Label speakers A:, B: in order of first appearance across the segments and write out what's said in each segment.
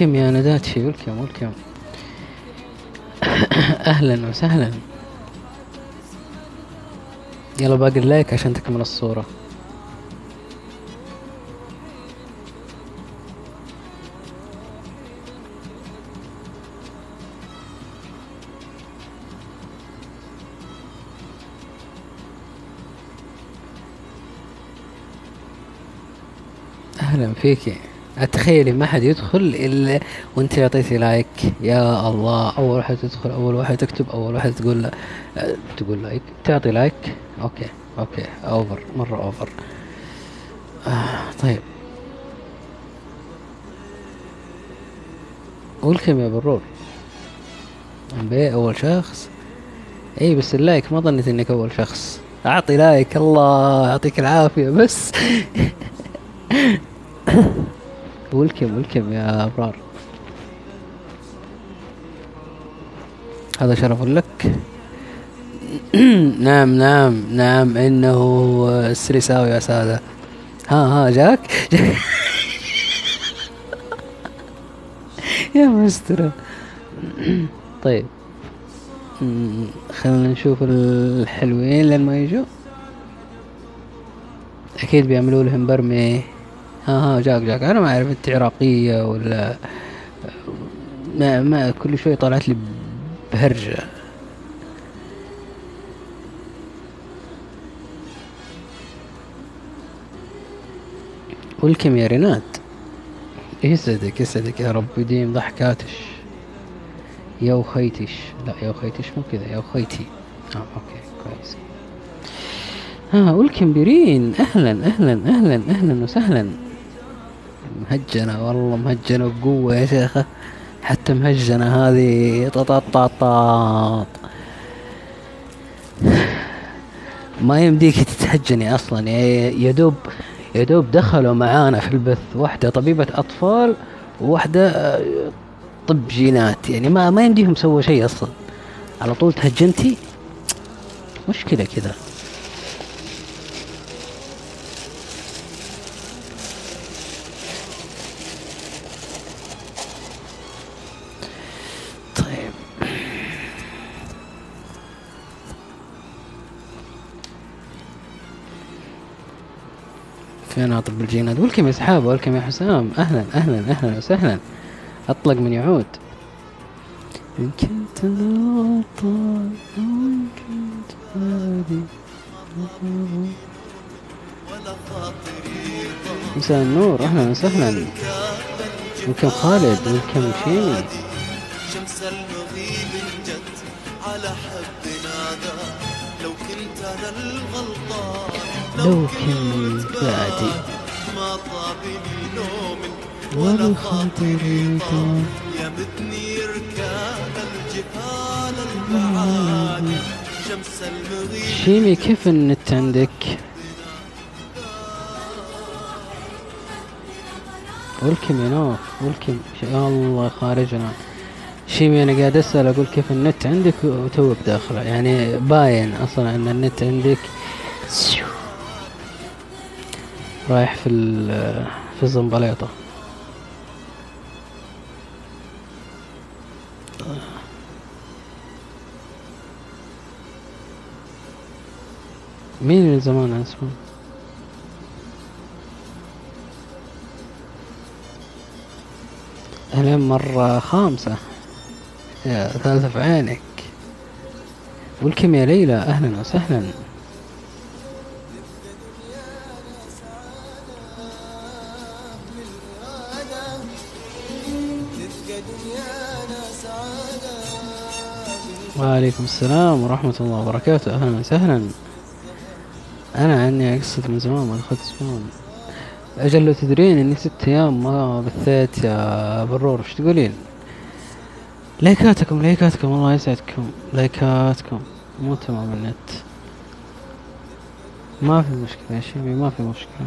A: ولكم يا نداتشي ولكم ولكم أهلا وسهلا. يلا باقي اللايك عشان تكمل الصورة. أهلا فيكي. أتخيلي ما حد يدخل إلا وأنت اعطيتي like. يا الله أول واحد تدخل أول واحد تكتب أول واحد تقول لا. تقول like تعطي like. okay okay over مرة over. آه طيب. welcome يا bro. بي أول شخص. إي بس ال like ما ظنيت إنك أول شخص. أعطي لايك الله يعطيك العافية بس. ولكم ولكم يا أبرار. هذا شرف لك؟ نعم نعم نعم. إنه السريساوي يا سادة. ها ها جاك, جاك؟ يا مستر. طيب. خلينا نشوف الحلوين لين ما يجوا. أكيد بيعملوا لهم برمي. ها ها جاك جاك. أنا ما أعرف انت عراقية ولا ما ما كل شوي طلعت لي بهرجة. ولكم يا رينات يسعدك يسعدك يا رب يديم ضحكاتش. يا وخيتش. لا يا وخيتش مو كذا يا وخيتي. آه أوكي كويس. ها ولكم بيرين أهلا أهلا أهلا أهلا وسهلا. مهجنة والله مهجنة بقوة يا شيخة. حتى مهجنة هذه. طاط طاط طاط ما يمديك تتهجني أصلا. يا دوب يا دوب دخلوا معانا في البث. واحدة طبيبة أطفال وواحدة طب جينات. يعني ما ما يمديهم سووا شيء أصلا. على طول تهجنتي؟ مشكلة كذا. فين اطب الجينات؟ ولكم يا سحاب ولكم يا حسام. أهلا أهلا أهلا وسهلا. أطلق من يعود. إن كنت غلطان أو إن كنت هادي. مساء النور أهلا وسهلا. ولكم خالد؟ ولكم شيمي شمس المغيب جت على حب نادى لو كنت أنا لو كنت بعدي. ما طابني نوم ولا خاطري ركاب الجبال المعالي شمس المغيب شيمي كيف النت عندك؟ ولكم يا نوف ولكم. يا الله خارجنا شيمي أنا قاعد أسأل أقول كيف النت عندك وتوك داخله يعني باين أصلا أن النت عندك رايح في في الزنبليطة مين اللي زمان اسمه أهلين مرة خامسة. يا ثالثة في عينك. والكم يا ليلى أهلا وسهلا. وعليكم السلام ورحمة الله وبركاته. أهلا وسهلا. أنا عني أقصد من زمان ما دخلت زمان. أجل لو تدرين إني ست أيام ما بثيت يا برور إيش تقولين؟ لايكاتكم لايكاتكم الله يسعدكم. لايكاتكم مو تمام النت. ما في مشكلة يا شيمي ما في مشكلة.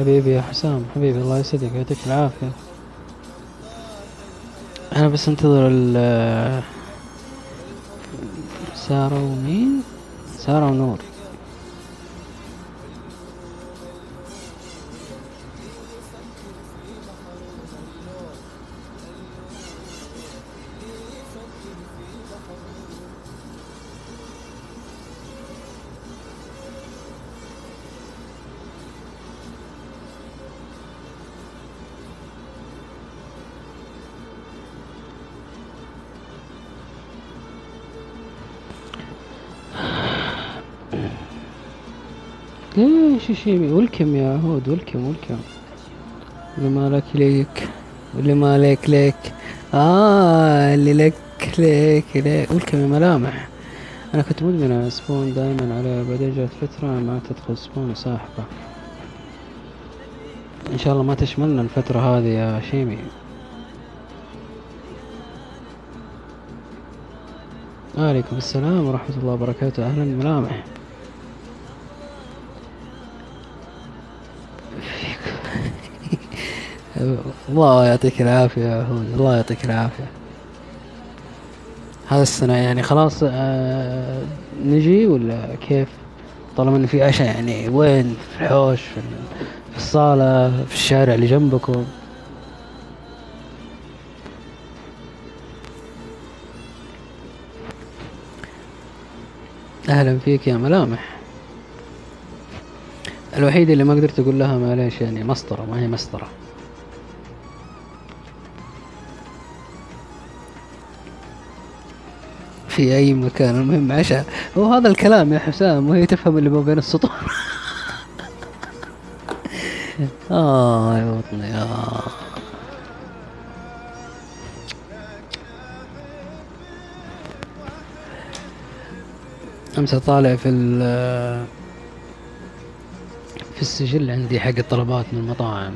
A: حبيبي يا حسام. حبيبي الله يسعدك يعطيك العافية. أنا بس انتظر ال سارة ومين؟ سارة ونور. شيمي ولكم يا عهود ولكم ولكم. اللي ما لك ليك؟ واللي ما لك لك آه اللي لك ليك ليك ولكم يا ملامح. أنا كنت مدمن سبون دائما على بعدين جات فترة ما تدخل سبون وساحبة. إن شاء الله ما تشملنا الفترة هذه يا شيمي. وعليكم السلام ورحمة الله وبركاته. أهلا ملامح. الله يعطيك العافية يا هود الله يعطيك العافية. هذا السنة يعني خلاص آه نجي ولا كيف؟ طالما انه في عشاء يعني وين؟ في الحوش في, الصالة في الشارع اللي جنبكم. أهلا فيك يا ملامح. الوحيدة اللي ما قدرت أقول لها معليش يعني مسطرة ما هي مسطرة. في أي مكان المهم عشاء. هو هذا الكلام يا حسام وهي تفهم اللي ما بين السطور. آه يا وطني آه. أمس طالع في في السجل عندي حق الطلبات من المطاعم.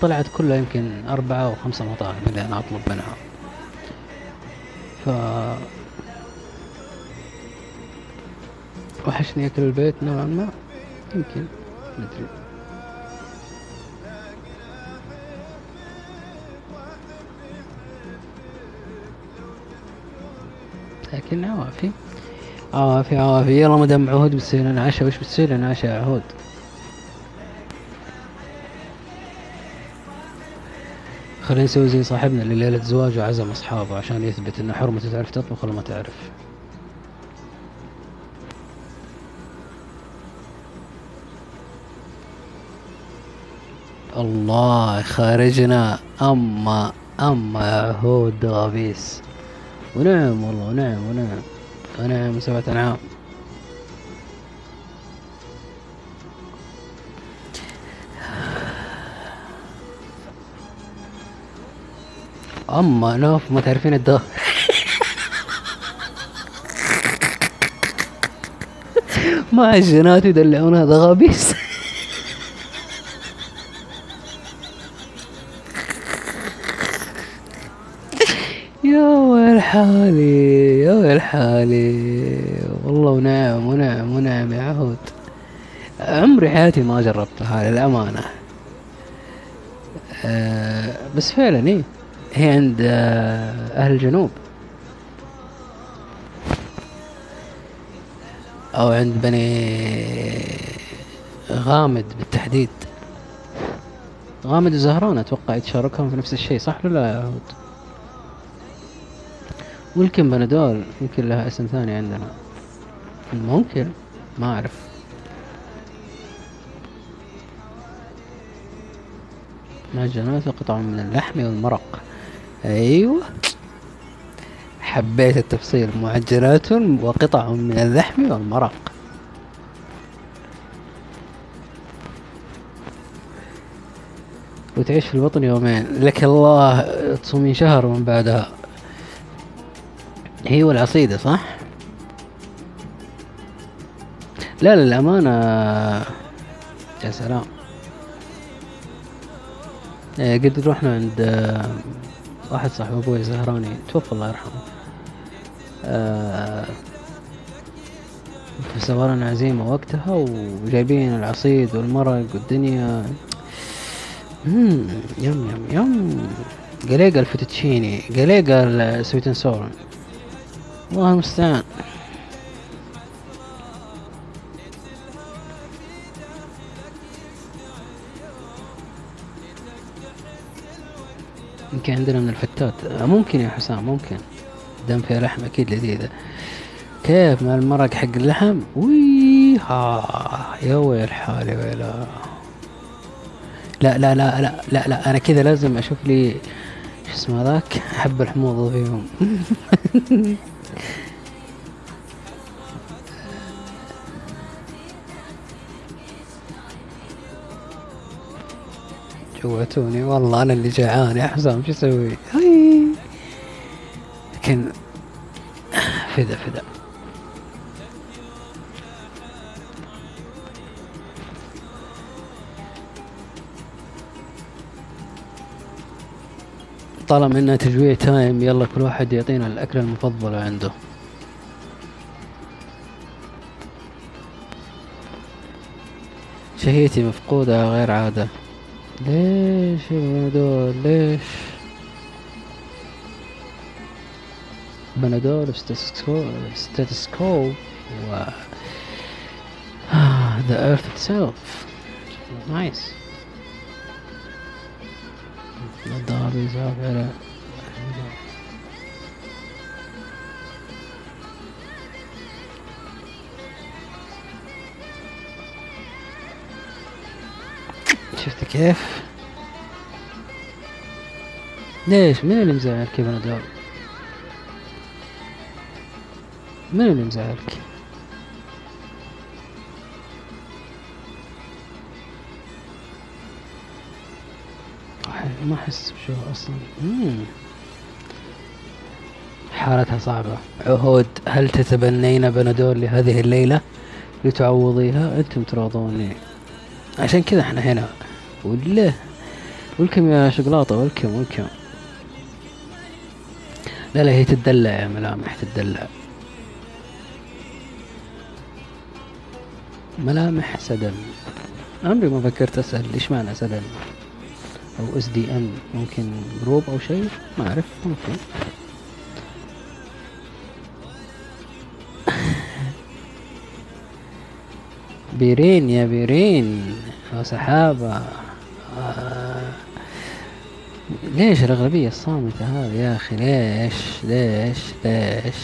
A: طلعت كلها يمكن أربعة أو خمسة مطاعم اللي أنا أطلب منها. ف وحشني أكل البيت نوعا ما. يمكن مدري لكن عوافي. عوافي عوافي. يلا مدام عهود بتصير لنا عشاء. وش بتصير لنا عشاء عهود؟ خلينا نسوي زي صاحبنا اللي ليلة زواجه عزم أصحابه عشان يثبت إن حرمته تعرف تطبخ ولا ما تعرف. الله خارجنا أما أما عهود غابيس ونعم والله ونعم ونعم. ونعم سبعة أنعام. أما نوف ما تعرفين الدور ما الجنات يدلعون هذا غبيس يا ويل حالي يا ويل حالي. والله ونعم ونعم ونعم يا عهود عمري حياتي ما جربتها للأمانة. أه بس فعلا إيه. هي عند آه، أهل الجنوب. أو عند بني غامد بالتحديد. غامد وزهران أتوقع يتشاركهم في نفس الشيء صح ولا لا يا عهود ممكن بنادول يمكن لها اسم ثاني عندنا. ممكن ما أعرف. معجنات وقطع من اللحم والمرق. أيوه. حبيت التفصيل معجنات وقطع من اللحم والمرق. وتعيش في البطن يومين. لك الله تصومين شهر من بعدها. هي والعصيدة صح؟ لا للأمانة. يا سلام. إيه، قد رحنا عند واحد صاحب أبوي زهراني توفى الله يرحمه. آه سوالنا عزيمة وقتها وجايبين العصيد والمرق والدنيا. yum yum yum. قليقة الفيتوتشيني قليقة ال sweet and sour الله المستعان يمكن عندنا من الفتات. ممكن يا حسام ممكن. دام فيها لحم أكيد لذيذة. كيف مع المرق حق اللحم؟ وي ها يا ويل حالي ويلا. لا لا لا لا لا لا أنا كذا لازم أشوف لي شو اسمه ذاك حب الحموضة فيهم. جوعتوني والله أنا اللي جعان يا حسام شو أسوي لكن فدا فدا. طالما إنها تجويع تايم يلا كل واحد يعطينا الأكلة المفضلة عنده. شهيتي مفقودة غير عادة. Leş Manador, leş. Manador status quo, status quo. Wow. Uh, the earth itself. Nice. The is out there. كيف؟ ليش؟ من اللي مزعلك يا بنادول من اللي مزعلك ما أحس بشو أصلا. حالتها صعبة. عهود هل تتبنين بنادول لهذه الليلة لتعوضيها؟ أنتم تراضوني. عشان كذا إحنا هنا. وله welcome يا شوكولاتة welcome welcome لا لا هي تدلع يا ملامح تدلع ملامح سدن. عمري ما فكرت أسأل ليش معنى سدن؟ أو SDN ممكن group أو شيء؟ ما أعرف ممكن. بيرين يا بيرين يا سحابة. ليش الأغلبية الصامتة هذه يا أخي؟ ليش؟ ليش؟ ليش؟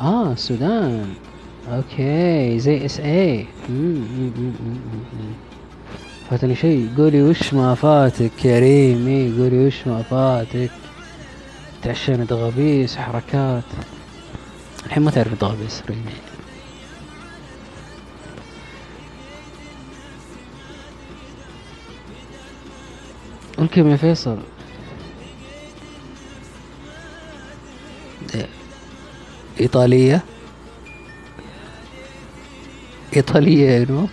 A: آه السودان okay زي SA فاتني شيء. قولي وش ما فاتك يا ريمي؟ قولي وش ما فاتك؟ تعشينا دغابيس حركات. الحين ما تعرف دغابيس ريمي. ممكن يا فيصل. إيطالية. إيطالية you know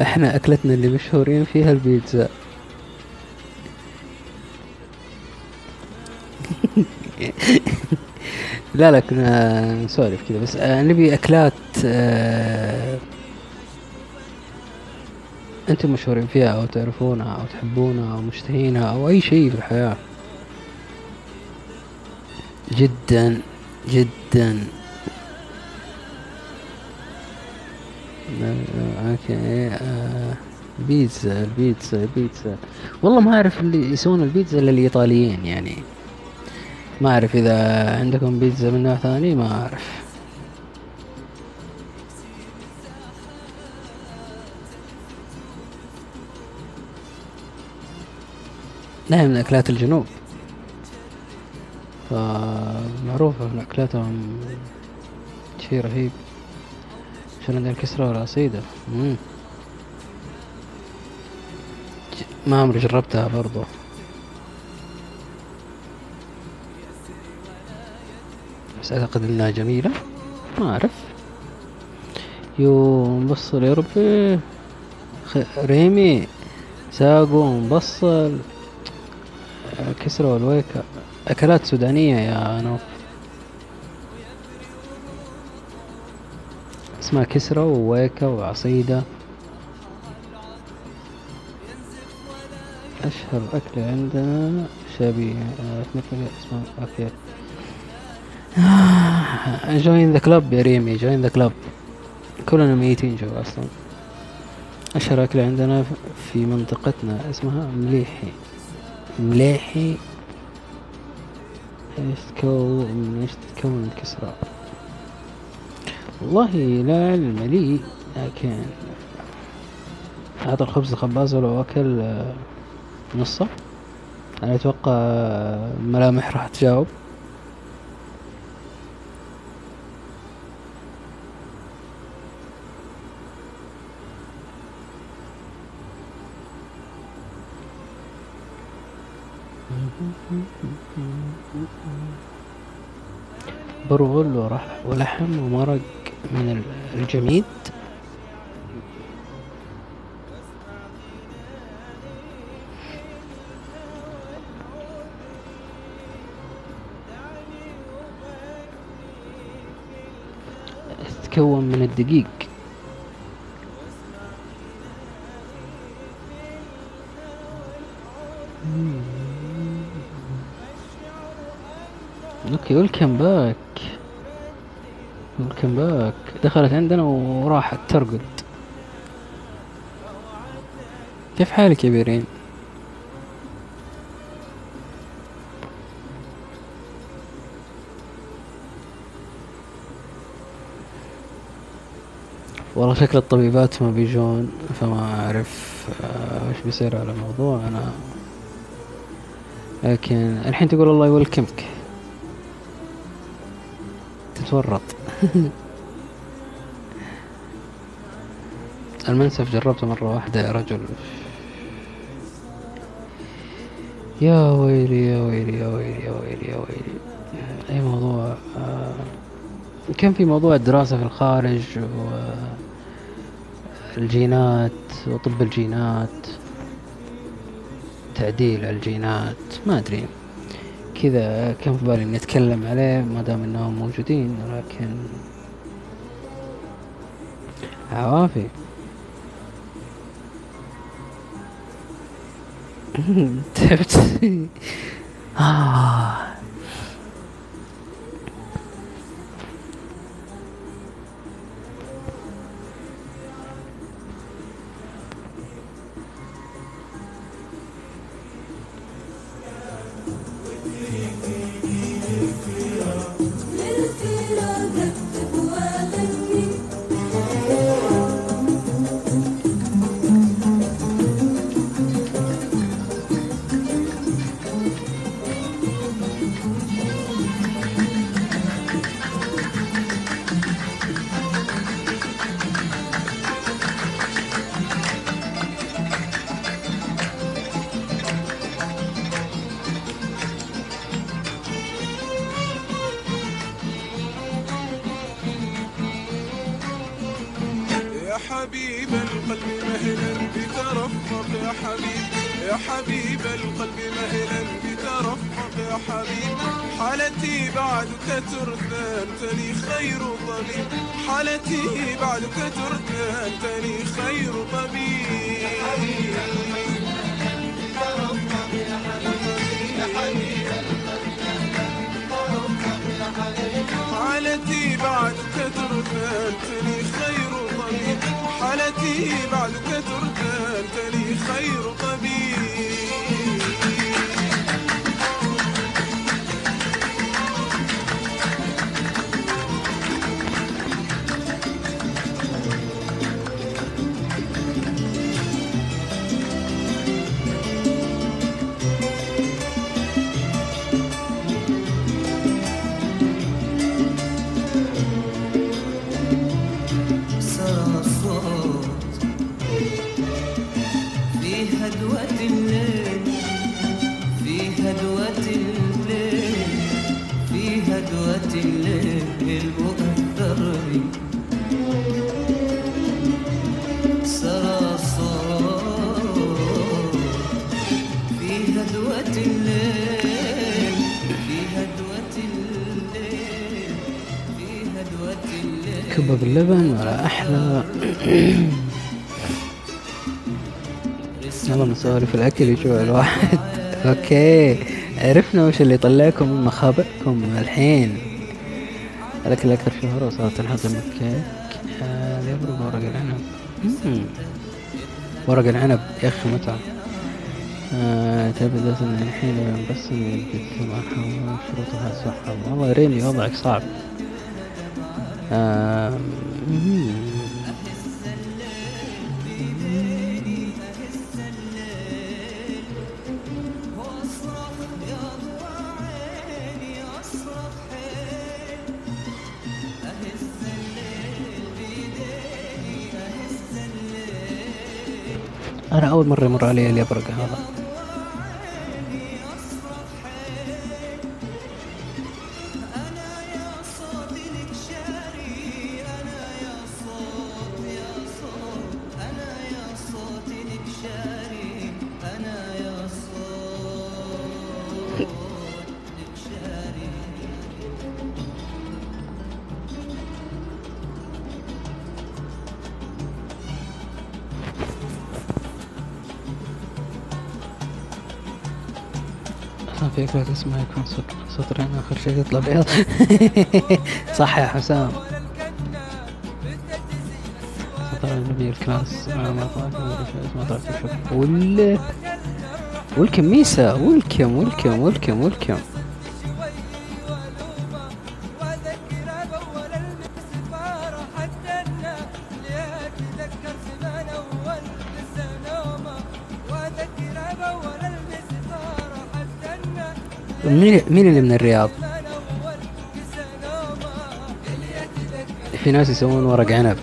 A: إحنا أكلتنا اللي مشهورين فيها البيتزا. لا لا كنا نسولف كذا بس آه نبي أكلات آه أنتم مشهورين فيها أو تعرفونها أو تحبونها أو مشتهينها أو أي شيء في الحياة. جدا جدا. أوكي آه بيتزا البيتزا البيتزا. والله ما أعرف اللي يسوون البيتزا إلا الإيطاليين يعني. ما أعرف إذا عندكم بيتزا من نوع ثاني ما أعرف. لا من أكلات الجنوب. فمعروفة من أكلاتهم شي رهيب. عشان عندنا؟ الكسرة والعصيدة. ما عمري جربتها برضو. بس أعتقد إنها جميلة. ما أعرف. يو مبصل يا ربي. ريمي. ساقو مبصل كسرة والويكة أكلات سودانية يا نوف. اسمها كسرى وويكا وعصيدة. أشهر أكلة عندنا شبيه اسمه okay join the club يا ريمي join the club كلنا ميتين جوع أصلا. أشهر أكلة عندنا في منطقتنا اسمها مليحي. مليحي. إيش تكون؟ من إيش تتكون الكسرى؟ والله لا علم لي لكن هذا الخبز الخباز ولو أكل آه، نصه. أنا أتوقع ملامح راح تجاوب. برغل ولحم ومرق من الجميد. تتكون من الدقيق. okay welcome back. welcome back. دخلت عندنا وراحت ترقد. كيف حالك يا بيرين؟ والله شكل الطبيبات ما بيجون فما أعرف آه، وش بيصير على الموضوع أنا. لكن الحين تقول الله يولكمك تتورط المنسف جربته مرة واحدة يا رجل. يا ويلي يا ويلي يا ويلي يا ويلي يا ويلي. أي موضوع؟ آه كان في موضوع الدراسة في الخارج والجينات وطب الجينات تعديل الجينات ما أدري. كذا كان في بالي إني أتكلم عليه ما دام إنهم موجودين ولكن عوافي. تعبت. آه.
B: يا حبيب القلب مهلا بترفق يا حبيب يا حبيب القلب مهلا بترفق يا حبيب. حالتي بعدك ترثان تني خير طبيب. حالتي بعدك ترثان تني خير طبيب. يا حبيب القلب يا يا حبيب القلب يا حالتي بعدك ترثى أنت حالتي بعدك تركان لي خير طبيب
A: كبة باللبن ولا أحلى. والله مسوي في الأكل يجوع الواحد. أوكي. عرفنا وش اللي يطلعكم من مخابئكم الحين. الأكل الأكثر شهرة وصارت تنهضم الكيك هذا يبرق ورق العنب. ورق العنب يا أخي متعة آه تبدأ أن الحين بس جد ما شروطها صح والله ريمي وضعك صعب. أنا أول مرة يمر علي اليبرق هذا. فكرة اسمها يكون سطرين آخر شيء يطلع بيض صح يا حسام. سطر النبي الكلاس. ما طلعت شوف وال والكميسة والكم والكم والكم والكم. مين مين اللي من الرياض؟ في ناس يسوون ورق عنب.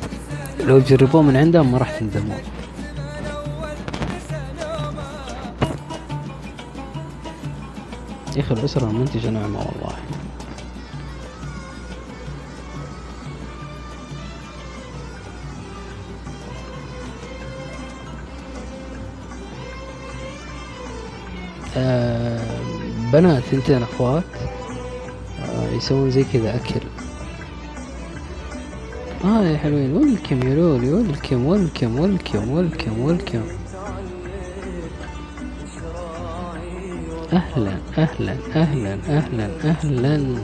A: لو تجربوه من عندهم ما راح تندمون. يا أخي الأسرة المنتجه نعمه والله. آه بنات ثنتين أخوات آه يسوون زي كذا أكل. آه يا حلوين. ولكم يا لولي ولكم ولكم ولكم ولكم ولكم أهلا أهلا أهلا أهلا أهلا.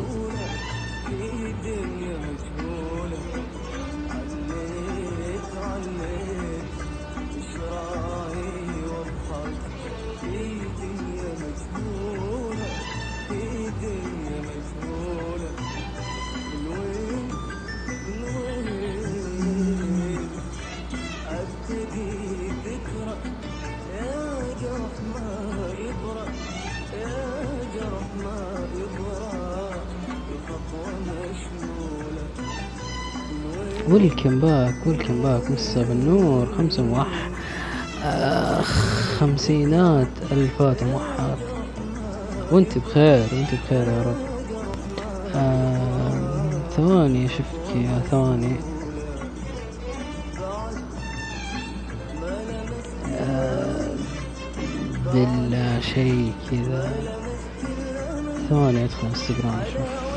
A: welcome back welcome back مسا بالنور خمسة موح آه خمسينات ألفات موحات وأنت بخير وأنت بخير يا رب. آه ثواني شفتك يا ثواني. آه بالله شيء كذا. ثواني أدخل انستغرام أشوف.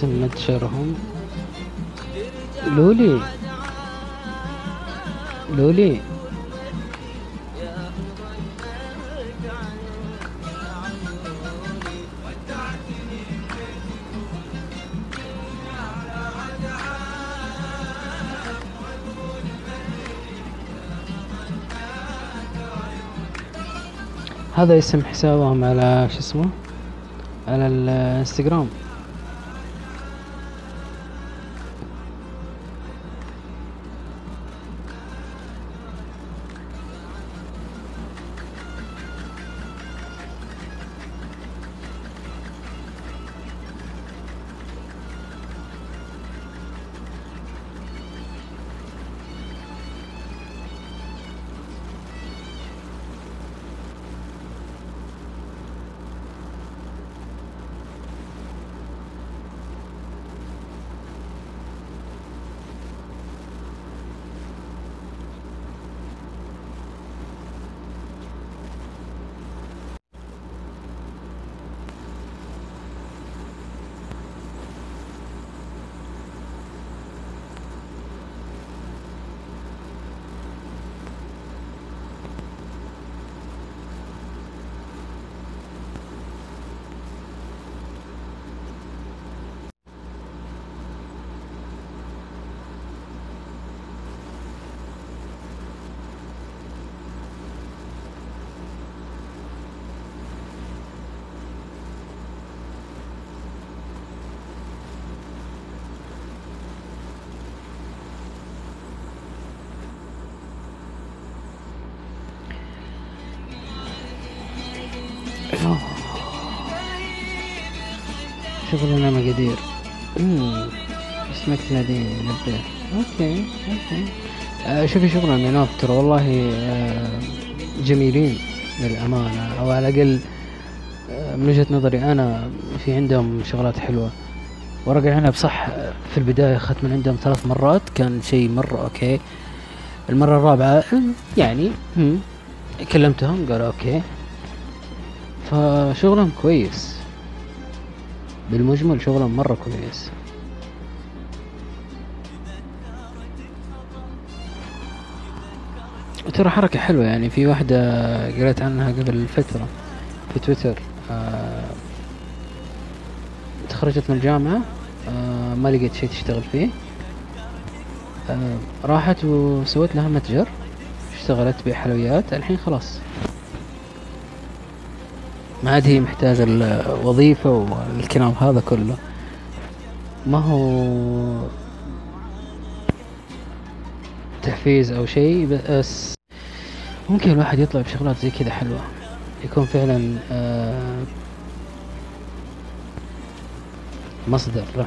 A: اسم متجرهم لولي. لولي. هذا اسم حسابهم على شو اسمه؟ على الانستغرام. شغلنا مقادير. اسمك تناديني نبه okay okay. آه شوفي شغلنا نوف ترى والله آه جميلين للأمانة. أو على الأقل آه من وجهة نظري أنا في عندهم شغلات حلوة. ورق العنب صح في البداية أخذت من عندهم ثلاث مرات. كان شيء مرة okay. المرة الرابعة يعني كلمتهم قالوا okay. فشغلهم كويس. بالمجمل شغلهم مرة كويس. ترى حركة حلوة يعني. في واحدة قريت عنها قبل فترة في تويتر آه تخرجت من الجامعة آه ما لقيت شيء تشتغل فيه. آه راحت وسوت لها متجر اشتغلت بحلويات. الحين خلاص. ما عاد هي محتاجة الوظيفة والكلام هذا كله. ما هو تحفيز أو شيء بس ممكن الواحد يطلع بشغلات زي كذا حلوة. يكون فعلا آه، مصدر له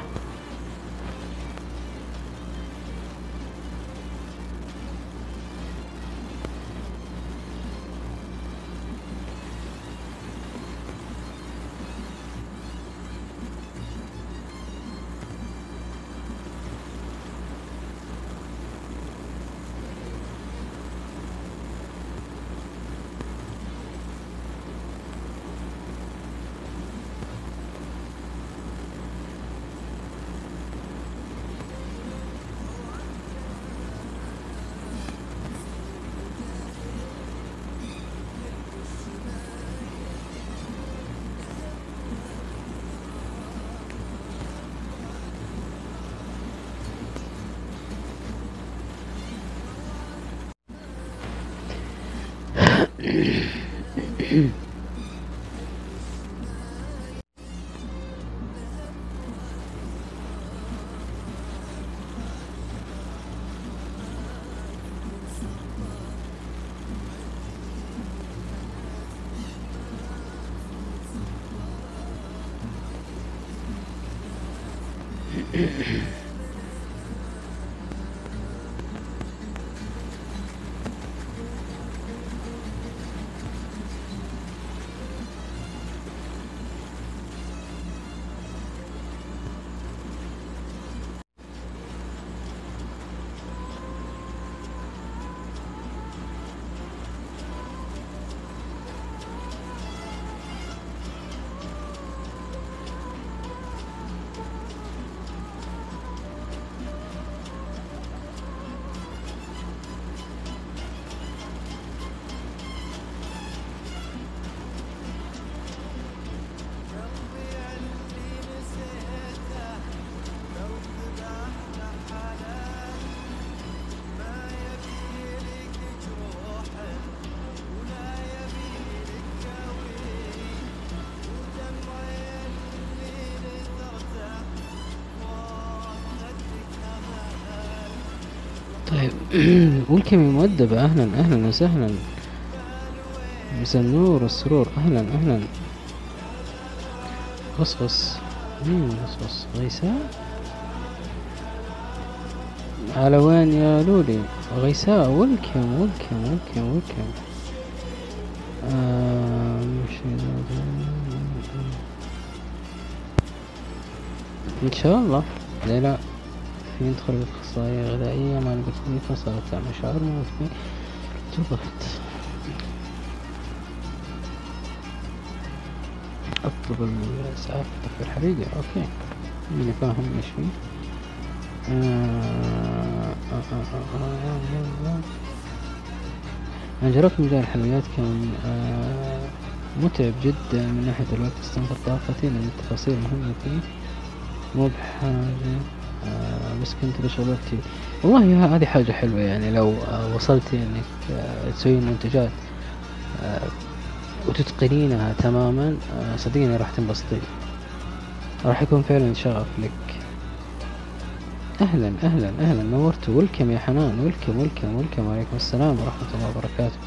A: والكم مؤدبة أهلا أهلا وسهلا مساء النور والسرور أهلا أهلا. غصغص. مين غصغص. غيساء على وين يا لولي؟ غيساء ولكم ولكم ولكم ولكم آه إن شاء الله. لا لا. ندخل اخصائية غذائية ما نقول فصلت عن مشاعر ما تضغط اطلب الاسعاف تطفي الحريقة أوكي ماني فاهم إيش فيه أنا جربت مجال الحلويات كان متعب جدا من ناحية الوقت استنفر طاقتي لأن التفاصيل مهمة فيه. مو بحاجة بس كنت بشغل وقتي والله هذه حاجة حلوة يعني لو وصلتي إنك تسوي منتجات وتتقنينها تماما صدقيني راح تنبسطي. راح يكون فعلا شغف لك. أهلا أهلا أهلا. نورتوا ولكم يا حنان. ولكم ولكم ولكم وعليكم السلام ورحمة الله وبركاته.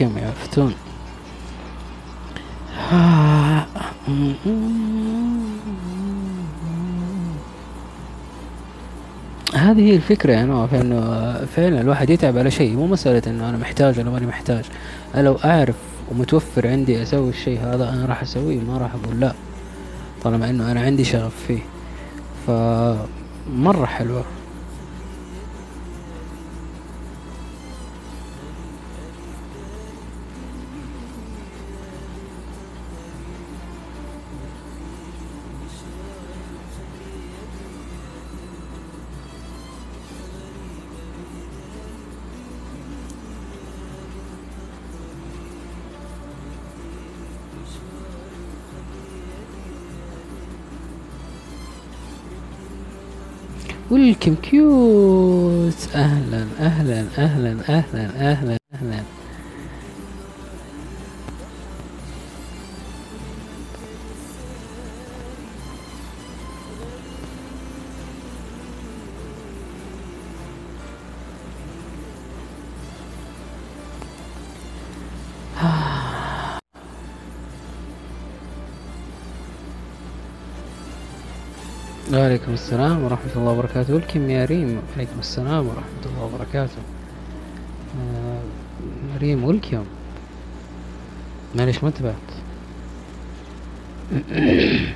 A: يا فتون هذه هي الفكرة يا نواف إنه فعلا الواحد يتعب على شيء مو مسألة إنه أنا محتاج ولا ماني محتاج. أنا لو أعرف ومتوفر عندي أسوي الشيء هذا أنا راح أسويه؟ ما راح أقول لا طالما إنه أنا عندي شغف فيه. فمرة حلوة. ويلكم كيوت أهلا أهلا أهلا أهلا أهلا. وعليكم السلام ورحمة الله وبركاته. الكم يا ريم وعليكم السلام ورحمة الله وبركاته. آه ريم ولكم معليش ما انتبهت.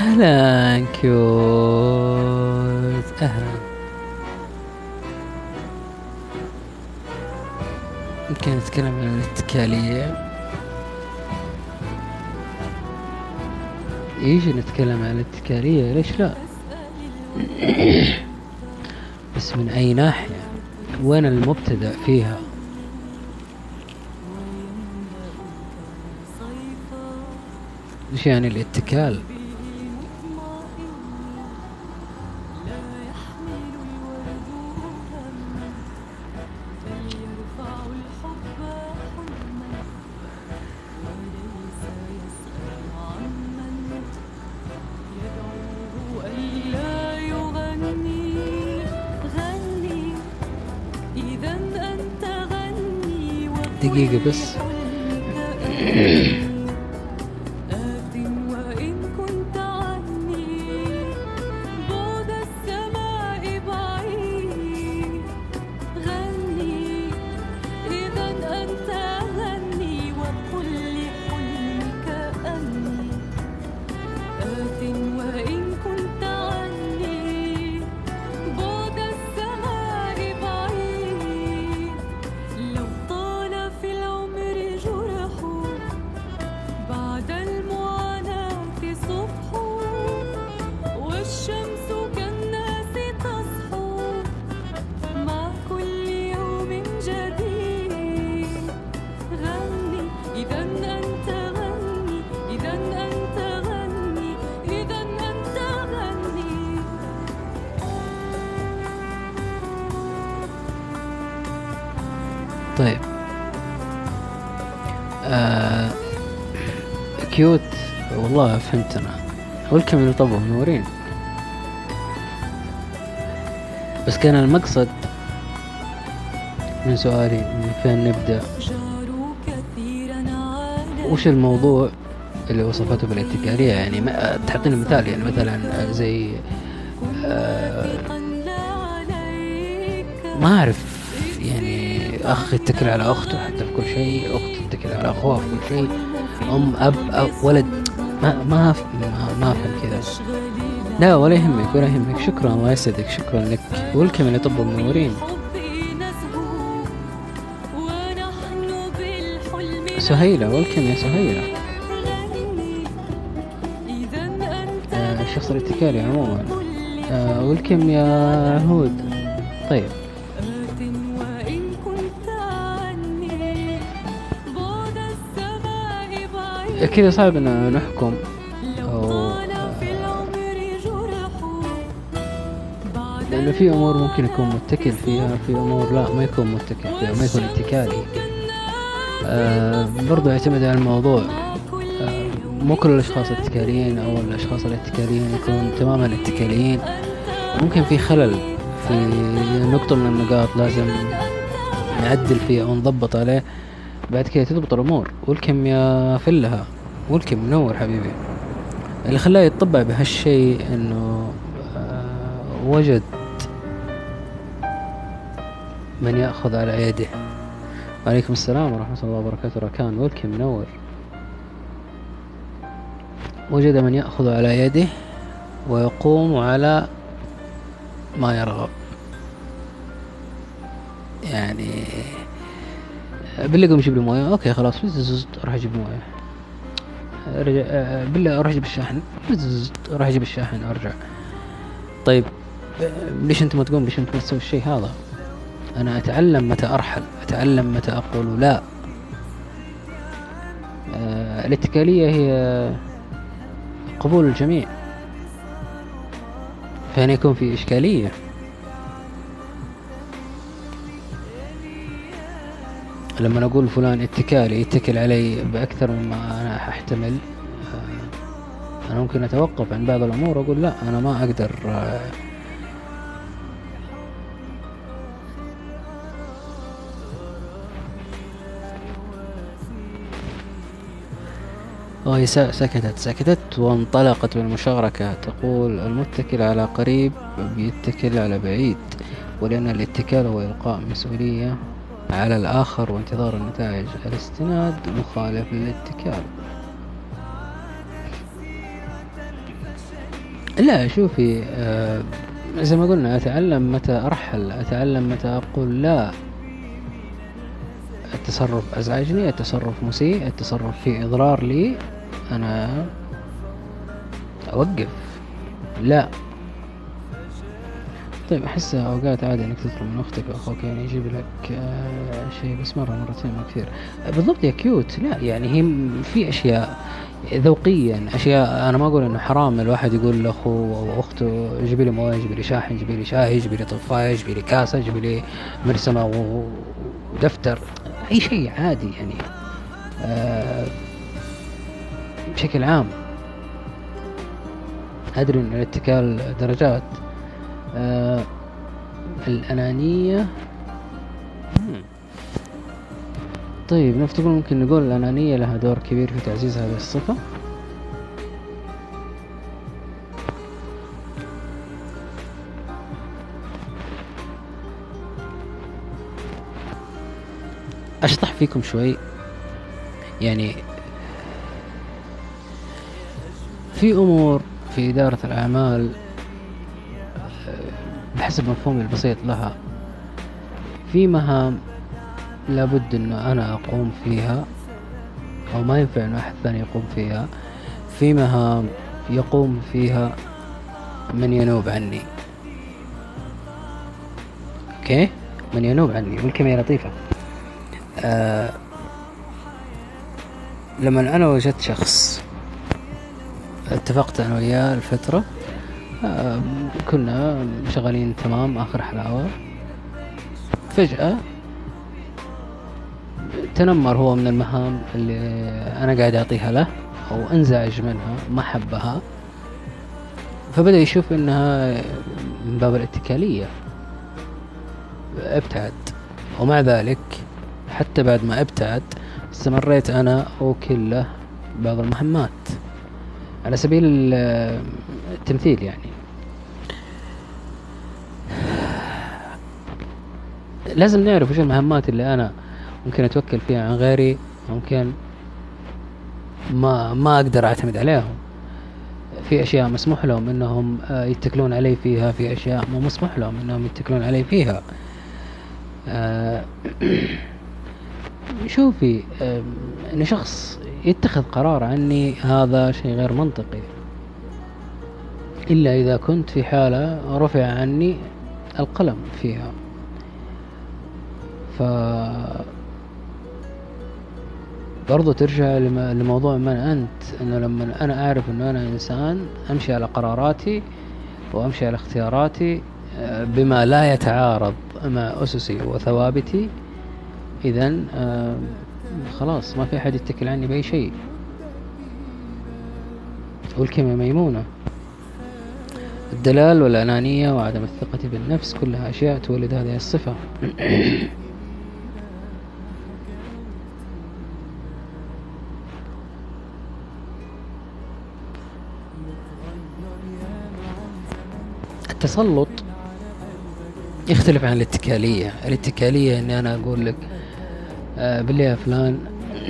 A: أهلا كيوت. أهلا. يمكن نتكلم عن الاتكالية يجي نتكلم عن الاتكالية ليش لا؟ بس من أي ناحية؟ وين المبتدع فيها؟ إيش يعني الاتكال؟ دقيقة بس والله فهمتنا والكم اللي طبوا منورين بس كان المقصد من سؤالي من فين نبدأ. وش الموضوع اللي وصفته بالاتكالية يعني ما تعطيني مثال يعني مثلا زي آه ما أعرف يعني أخ يتكل على أخته حتى في كل شيء أخت تتكل على أخوها في كل شيء أم أب, أب ولد. ما ما ما, ما أفهم كذا. لا ولا يهمك ولا يهمك. شكرا الله يسعدك. شكرا لك. والكم اللي طب منورين سهيلة والكم يا سهيلة. آه الشخص الاتكالي عموما. آه والكم يا هود. طيب. كذا صعب ان نحكم. أو لأنه في أمور ممكن يكون متكل فيها في أمور لا ما يكون متكل فيها ما يكون اتكالي آه برضو يعتمد على الموضوع. آه مو كل الأشخاص الاتكاليين أو الأشخاص الاتكاليين يكون تماما اتكاليين ممكن في خلل في نقطة من النقاط لازم نعدل فيها أو عليه. بعد كده تضبط الأمور. والكم يا فلها. والكم منور حبيبي. اللي خلاه يتطبع بهالشيء إنه آه وجد من يأخذ على يده. وعليكم السلام ورحمة الله وبركاته ركان. والكم منور. وجد من يأخذ على يده ويقوم على ما يرغب. يعني بالله قوم جيب لي موية أوكي خلاص أروح أجيب موية. رجع بالله أروح أجيب الشاحن أروح أجيب الشاحن أرجع. طيب ليش أنت ما تقوم؟ ليش أنت ما تسوي الشيء هذا؟ أنا أتعلم متى أرحل أتعلم متى أقول لا. آه الاتكالية هي قبول الجميع. فهنا يكون في إشكالية. لما أقول فلان اتكالي يتكل علي بأكثر مما أنا أحتمل أنا ممكن أتوقف عن بعض الأمور وأقول لا أنا ما أقدر وهي سكتت سكتت وانطلقت بالمشاركة. تقول المتكل على قريب بيتكل على بعيد ولأن الاتكال هو إلقاء مسؤولية. على الآخر وانتظار النتائج. الاستناد مخالف للاتكال. لا شوفي آه زي ما قلنا أتعلم متى أرحل أتعلم متى أقول لا. التصرف أزعجني التصرف مسيء التصرف فيه إضرار لي. أنا أوقف. لا. طيب أحس أوقات عادي إنك تطلب من أختك أو أخوك يعني يجيب لك آه شيء بس مرة مرتين ما كثير. بالضبط يا cute. لا يعني هي في أشياء ذوقيا أشياء أنا ما أقول إنه حرام الواحد يقول لأخوه أو أخته جيبي لي موية جيبي لي شاحن جيبي لي شاي جيبي لي طفاية جيبي لي كاسة جيبي لي مرسمة ودفتر. أي شيء عادي يعني. آه بشكل عام. أدري أن الاتكال درجات. آه الأنانية. طيب نفترض ممكن نقول الأنانية لها دور كبير في تعزيز هذه الصفة. أشطح فيكم شوي. يعني في أمور في إدارة الأعمال بحسب مفهومي البسيط لها. في مهام لابد أنه أنا أقوم فيها أو ما ينفع أنه أحد ثاني يقوم فيها. في مهام يقوم فيها من ينوب عني. أوكي؟ من ينوب عني والكلمة لطيفة آه لما أنا وجدت شخص اتفقت أنا وياه الفترة آه كنا شغالين تمام آخر حلاوة. فجأة التنمر هو من المهام اللي أنا قاعد أعطيها له أو أنزعج منها ما حبها. فبدأ يشوف إنها من باب الاتكالية. ابتعد. ومع ذلك حتى بعد ما ابتعد استمريت أنا أوكل له بعض المهمات. على سبيل التمثيل يعني. لازم نعرف وش المهمات اللي أنا ممكن أتوكل فيها عن غيري ممكن ما ما أقدر أعتمد عليهم. في أشياء مسموح لهم إنهم يتكلون علي فيها في أشياء مو مسموح لهم إنهم يتكلون علي فيها. آه، شوفي إن شخص يتخذ قرار عني هذا شيء غير منطقي. إلا إذا كنت في حالة رفع عني القلم فيها. ف برضو ترجع لموضوع من أنت أنه لما أنا أعرف أنه أنا إنسان أمشي على قراراتي وأمشي على اختياراتي آه، بما لا يتعارض مع أسسي وثوابتي إذا آه خلاص ما في أحد يتكل عني بأي شيء. والكلمة ميمونة. الدلال والأنانية وعدم الثقة بالنفس كلها أشياء تولد هذه الصفة. التسلط يختلف عن الاتكالية. الاتكالية إني أنا أقول لك آه بالله يا فلان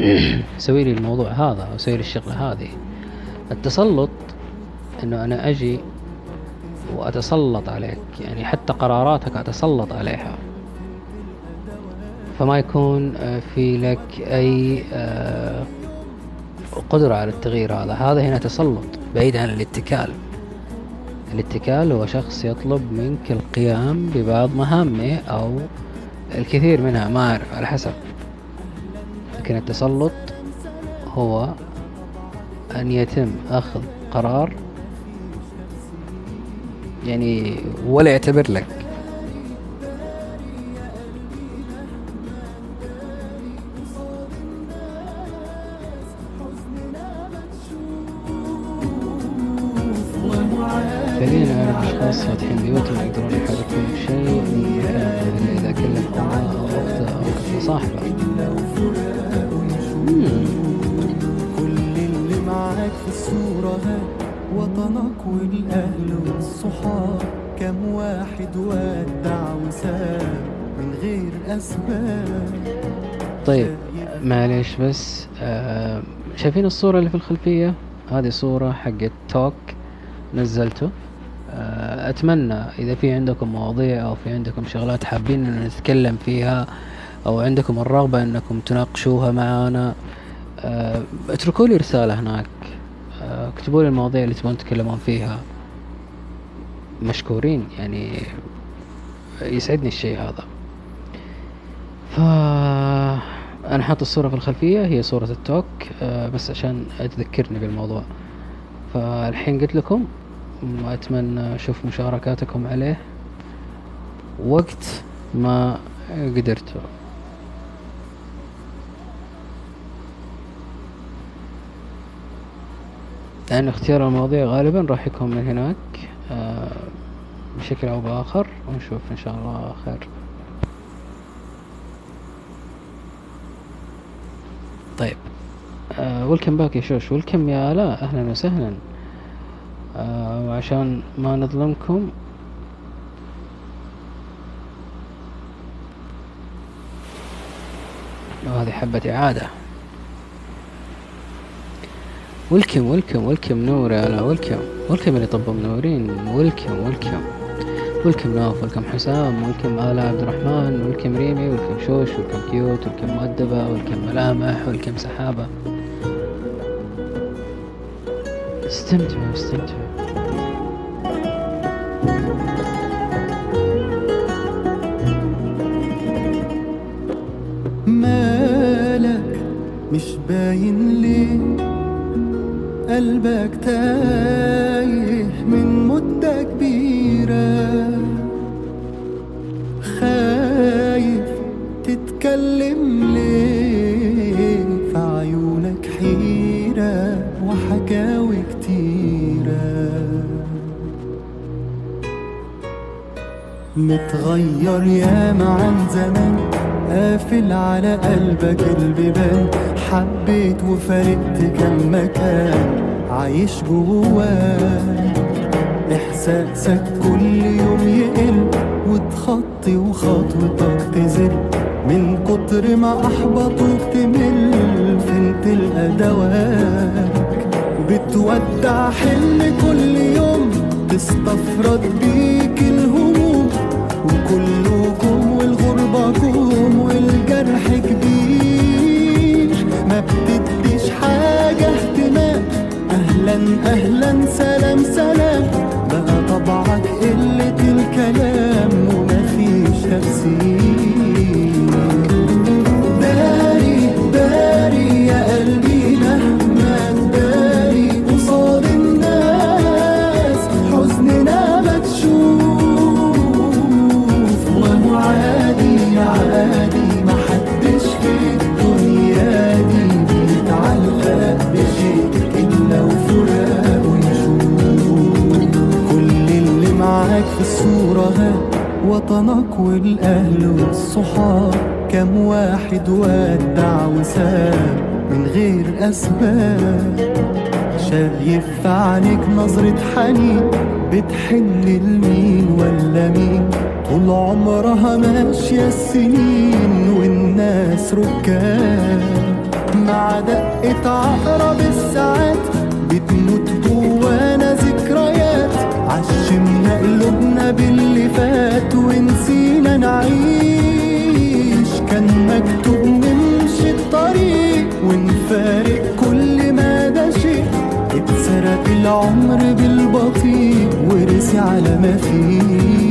A: سوي لي الموضوع هذا أو سوي لي الشغلة هذه. التسلط إنه أنا أجي وأتسلط عليك يعني حتى قراراتك أتسلط عليها. فما يكون آه، في لك أي آه، قدرة على التغيير هذا. هذا هنا تسلط بعيد عن الاتكال. الاتكال هو شخص يطلب منك القيام ببعض مهامه أو الكثير منها ما أعرف على حسب. لكن التسلط هو أن يتم أخذ قرار يعني ولا يعتبر لك. بس آه شايفين الصورة اللي في الخلفية؟ هذه صورة حقت توك نزلته. آه، أتمنى إذا في عندكم مواضيع أو في عندكم شغلات حابين إن نتكلم فيها أو عندكم الرغبة إنكم تناقشوها معنا آه، اتركوا لي رسالة هناك. اكتبوا لي المواضيع اللي تبون تتكلمون فيها. مشكورين يعني يسعدني الشيء هذا. ف أنا حاط الصورة في الخلفية هي صورة التوك بس عشان تذكرني بالموضوع. فالحين قلت لكم وأتمنى أشوف مشاركاتكم عليه وقت ما قدرتوا. لأن اختيار المواضيع غالبا راح يكون من هناك آه، بشكل أو بآخر ونشوف إن شاء الله خير. طيب. ولكم باك يا شوش. ولكم يا آلاء. أهلا وسهلا. آه وعشان ما نظلمكم وهذه حبة إعادة. ولكم ولكم ولكم نور يا آلاء. ولكم ولكم اللي طبوا منورين ولكم ولكم ولكم نوف ولكم حسام ولكم آلاء عبد الرحمن ولكم ريمي ولكم شوش ولكم كيوت ولكم مؤدبة ولكم ملامح ولكم سحابة استمتعوا استمتعوا مالك مش باين ليه قلبك تايه
C: متغير ياما عن زمان. قافل على قلبك البيبان. حبيت وفارقت كم مكان. عايش جواك. إحساسك كل يوم يقل. وتخطي وخطوتك تزل. من كتر ما أحبطوك تمل فين تلقى دواك بتودع حلم كل يوم. تستفرد الهموم وكلكم والغربة كوم والجرح كبير. ما بتديش حاجة اهتمام. أهلا أهلا سلام سلام. بقى طبعك قلة الكلام ومفيش تفسير. وطنك والأهل والصحاب كم واحد ودع وساب من غير أسباب. شايف في عينيك نظرة حنين بتحن لمين ولا مين؟ طول عمرها ماشية السنين والناس ركاب. مع دقة عقرب الساعات باللي فات ونسينا نعيش. كان مكتوب نمشي الطريق ونفارق كل ما ده شيء. اتسرق العمر بالبطيء ورسي على ما فيه.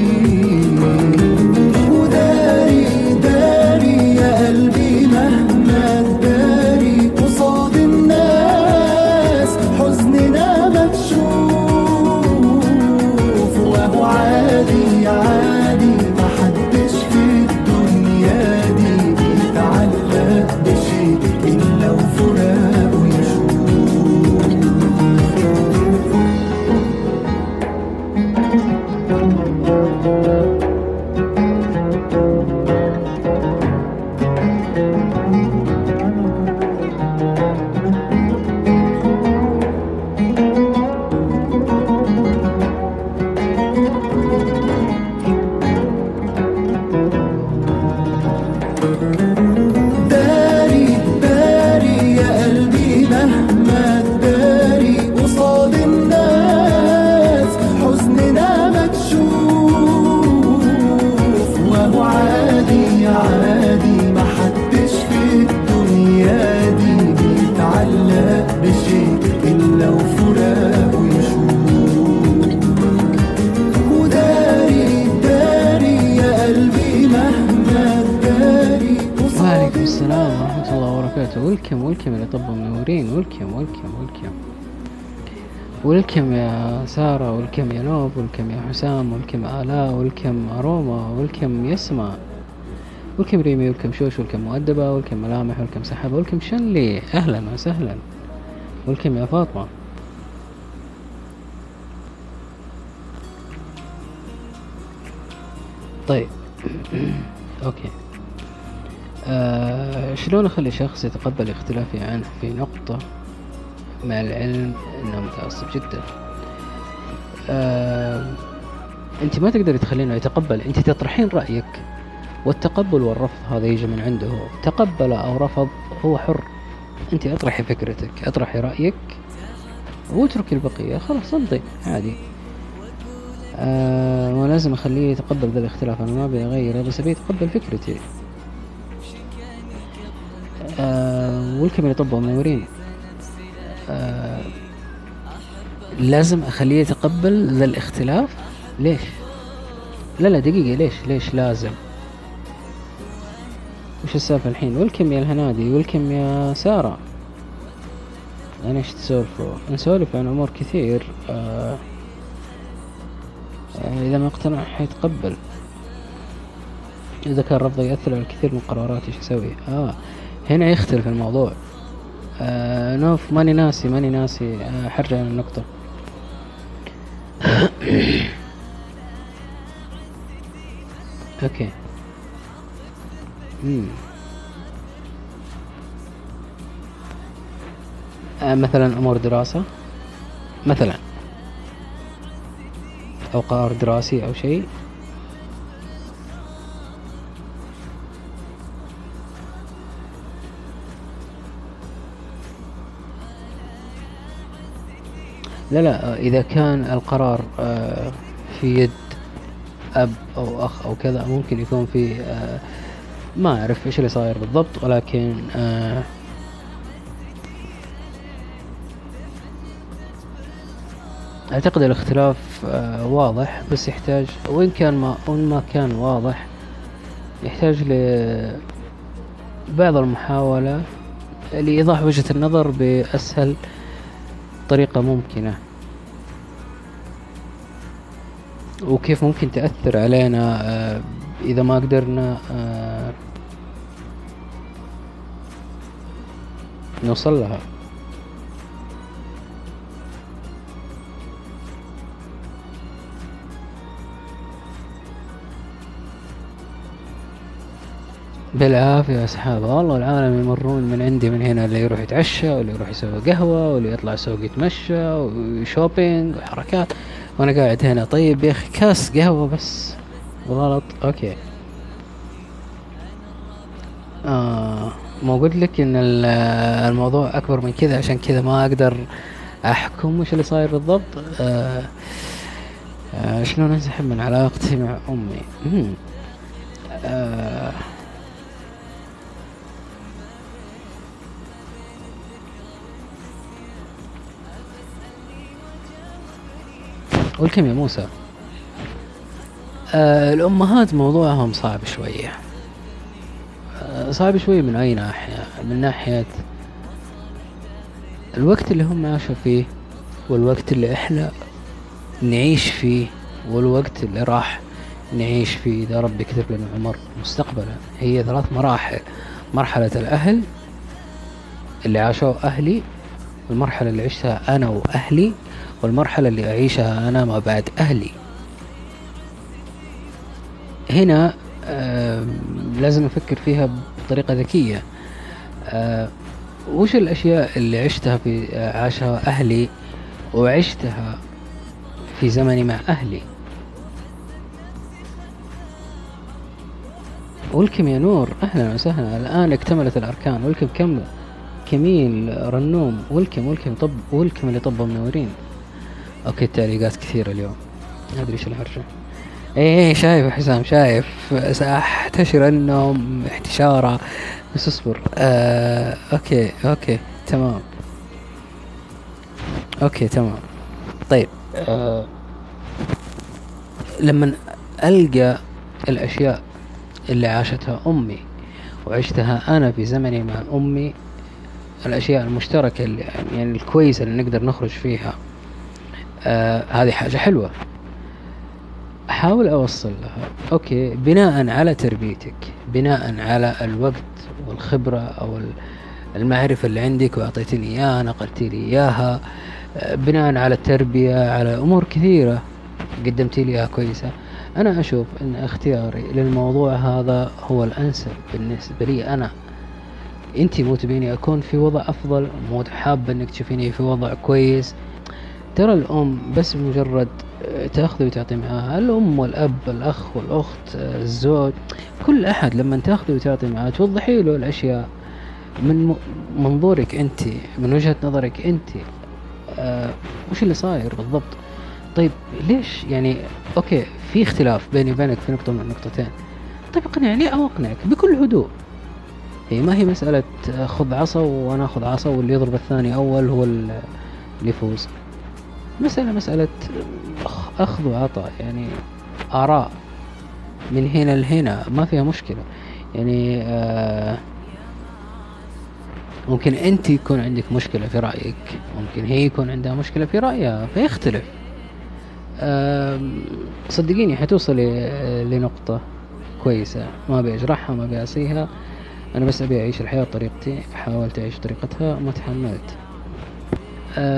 A: حسام ولكم آلاء ولكم أروما ولكم يسمع ولكم ريمي ولكم شوش ولكم مؤدبة ولكم ملامح ولكم سحبة ولكم شنلي أهلا وسهلا. ولكم يا فاطمة. طيب. أوكي. آه شلون أخلي شخص يتقبل اختلافي عنه في نقطة مع العلم إنه متعصب جدا؟ آه أنت ما تقدري تخلينه يتقبل. أنت تطرحين رأيك والتقبل والرفض هذا يجي من عنده. تقبل أو رفض هو حر. أنت أطرحي فكرتك أطرحي رأيك واتركي البقية. خلاص امضي. عادي. آه ولازم أخليه يتقبل ذا الاختلاف. أنا ما أبي اغيره بس أبي يتقبل فكرتي. آه والكم يطبوا منورين آه لازم أخليه يتقبل ذا الاختلاف. ليش؟ لا لا دقيقة ليش ليش لازم؟ وش السالفة الحين؟ والكم يا الهنادي والكم يا سارة. أنا إيش تسولفوا؟ نسولف عن أمور كثير. آه إذا ما اقتنع حيتقبل. إذا كان رفضه يأثر على الكثير من قراراتي إيش أسوي؟ آه هنا يختلف الموضوع. آه نوف ماني ناسي ماني ناسي. آه حرجع للنقطة. أوكي. امم آه مثلا أمور دراسة. مثلا. أو قرار دراسي أو شيء. لا لا آه، إذا كان القرار آه، في يد أب أو أخ أو كذا ممكن يكون في آه، ما أعرف إيش اللي صاير بالضبط ولكن أعتقد الاختلاف واضح بس يحتاج وإن كان ما وإن ما كان واضح يحتاج لبعض المحاولة لإيضاح وجهة النظر بأسهل طريقة ممكنة. وكيف ممكن تأثر علينا آه، إذا ما قدرنا آه، نوصل لها. بالعافية يا أصحاب والله العالم يمرون من عندي من هنا اللي يروح يتعشى واللي يروح يسوي قهوة واللي يطلع سوق يتمشى و shopping وحركات. وأنا قاعد هنا. طيب يا أخي كاس قهوة بس. غلط. okay. آه ما قلت لك إن الموضوع أكبر من كذا عشان كذا ما أقدر أحكم وش اللي صاير بالضبط. آه آه شلون أنسحب من علاقتي مع أمي؟ آه والكم يا موسى. آه الأمهات موضوعهم صعب شوية. آه صعب شوية من أي ناحية؟ من ناحية الوقت اللي هم عاشوا فيه والوقت اللي إحنا نعيش فيه والوقت اللي راح نعيش فيه. إذا ربي كتب لنا عمر مستقبلا. هي ثلاث مراحل. مرحلة الأهل اللي عاشوه أهلي والمرحلة اللي عشتها أنا وأهلي. والمرحلة اللي أعيشها أنا ما بعد أهلي. هنا آه لازم أفكر فيها بطريقة ذكية. آه وش الأشياء اللي عشتها في عاشها أهلي وعشتها في زمني مع أهلي؟ ولكم يا نور أهلا وسهلا. الآن اكتملت الأركان ولكم كم كميل رنوم welcome welcome طب welcome اللي طبوا منورين okay التعليقات كثيرة اليوم. ما أدري إيش الحرجة إيه شايف حسام شايف. سأحتشر النوم احتشارة بس اصبر. آه okay okay تمام. okay تمام. طيب. آه لما ألقى الأشياء اللي عاشتها أمي وعشتها أنا في زمني مع أمي الأشياء المشتركة اللي يعني الكويسة اللي نقدر نخرج فيها آه هذه حاجة حلوة. أحاول أوصل لها. أوكي بناء على تربيتك بناء على الوقت والخبرة أو المعرفة اللي عندك وأعطيتني إياها نقلت لي إياها آه بناء على التربية على أمور كثيرة قدمتي لي إياها كويسة. أنا أشوف أن اختياري للموضوع هذا هو الأنسب بالنسبة لي أنا. انت مو تبيني أكون في وضع أفضل مو حابة إنك تشوفيني في وضع كويس. ترى الأم بس بمجرد آه، تأخذ وتعطي معاها. الأم والأب الأخ والأخت آه، الزوج كل أحد لما تأخذ وتعطي معاه توضحي له الأشياء. من منظورك أنت من وجهة نظرك أنت آه وش اللي صاير بالضبط؟ طيب ليش؟ يعني أوكي في اختلاف بيني وبينك في نقطة من النقطتين. طيب اقنعني أو أقنعك بكل هدوء. هي ما هي مسألة آه، خذ عصا وأنا أخذ عصا واللي يضرب الثاني أول هو اللي يفوز. مسألة مسألة أخذ وعطاء يعني آراء من هنا لهنا ما فيها مشكلة. يعني آه ممكن أنت يكون عندك مشكلة في رأيك ممكن هي يكون عندها مشكلة في رأيها فيختلف. آه صدقيني حتوصلي لنقطة كويسة ما أبي أجرحها ما أبي أصيها أنا بس أبي أعيش الحياة بطريقتي حاولت أعيش طريقتها ما تحملت.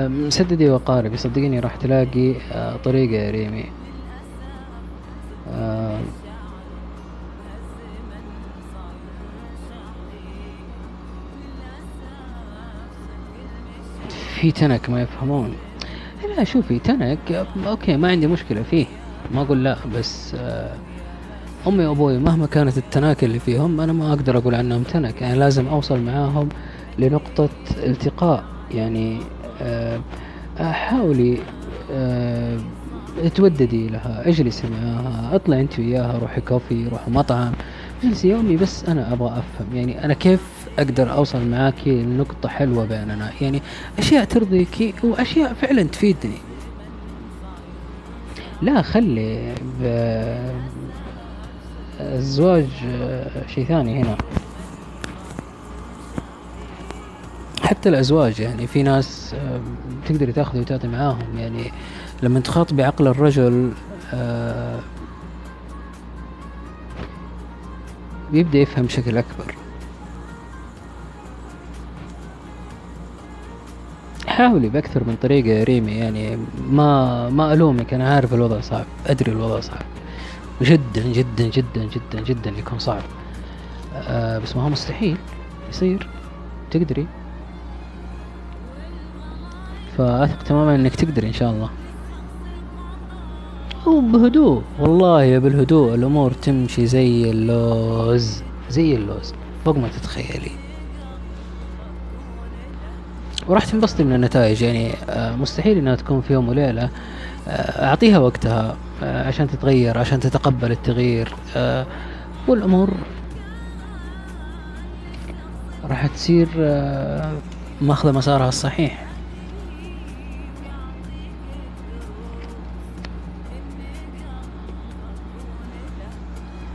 A: مسددي وقاربي صدقيني راح تلاقي أه، طريقة يا ريمي. أه، في تنك ما يفهمون. لا شوفي تنك okay ما عندي مشكلة فيه. ما أقول لا بس أه، أمي وأبوي مهما كانت التناك اللي فيهم أنا ما أقدر أقول عنهم تنك. يعني لازم أوصل معاهم لنقطة التقاء. يعني حاولي آه، توددي لها اجلسي معاها اطلع انت وياها روحي coffee روحي مطعم اجلسي يومي بس أنا أبغى أفهم. يعني أنا كيف أقدر أوصل معاكي لنقطة حلوة بيننا؟ يعني أشياء ترضيكي وأشياء فعلا تفيدني. لا خلي ب- الزواج آه، شيء ثاني هنا. حتى الأزواج يعني في ناس تقدري تاخذي وتعطي معاهم يعني لما تخاطبي عقل الرجل بيبدأ يفهم بشكل أكبر. حاولي بأكثر من طريقة يا ريمي يعني ما ما ألومك أنا عارف الوضع صعب أدري الوضع صعب. جدا جدا جدا جدا جدا يكون صعب. آه بس ما هو مستحيل يصير. تقدري. فأثق تماما إنك تقدري إن شاء الله. وبهدوء والله بالهدوء الأمور تمشي زي اللوز. زي اللوز. فوق ما تتخيلي. وراح تنبسطي من النتائج. يعني آه، مستحيل إنها تكون في يوم وليلة. آه، أعطيها وقتها آه، عشان تتغير عشان تتقبل التغيير. والأمور راح تصير ماخذة مسارها الصحيح.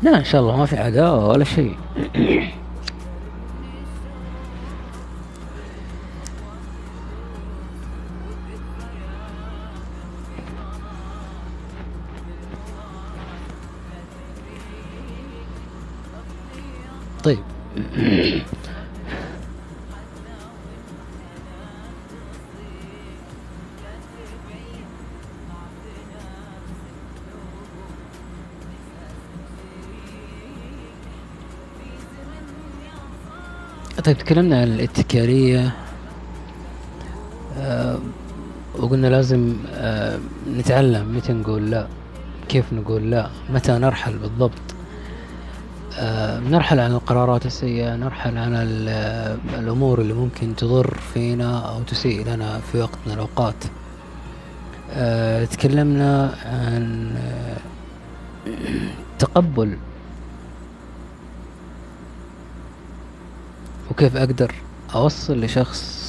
A: لا إن شاء الله ما في عداوة ولا شيء. طيب. طيب تكلمنا عن الاتكالية آه وقلنا لازم آه نتعلم متى نقول لا كيف نقول لا متى نرحل بالضبط. آه نرحل عن القرارات السيئة نرحل عن آه، الأمور اللي ممكن تضر فينا أو تسيء لنا في وقت من الأوقات. آه تكلمنا عن آه تقبل وكيف أقدر أوصل لشخص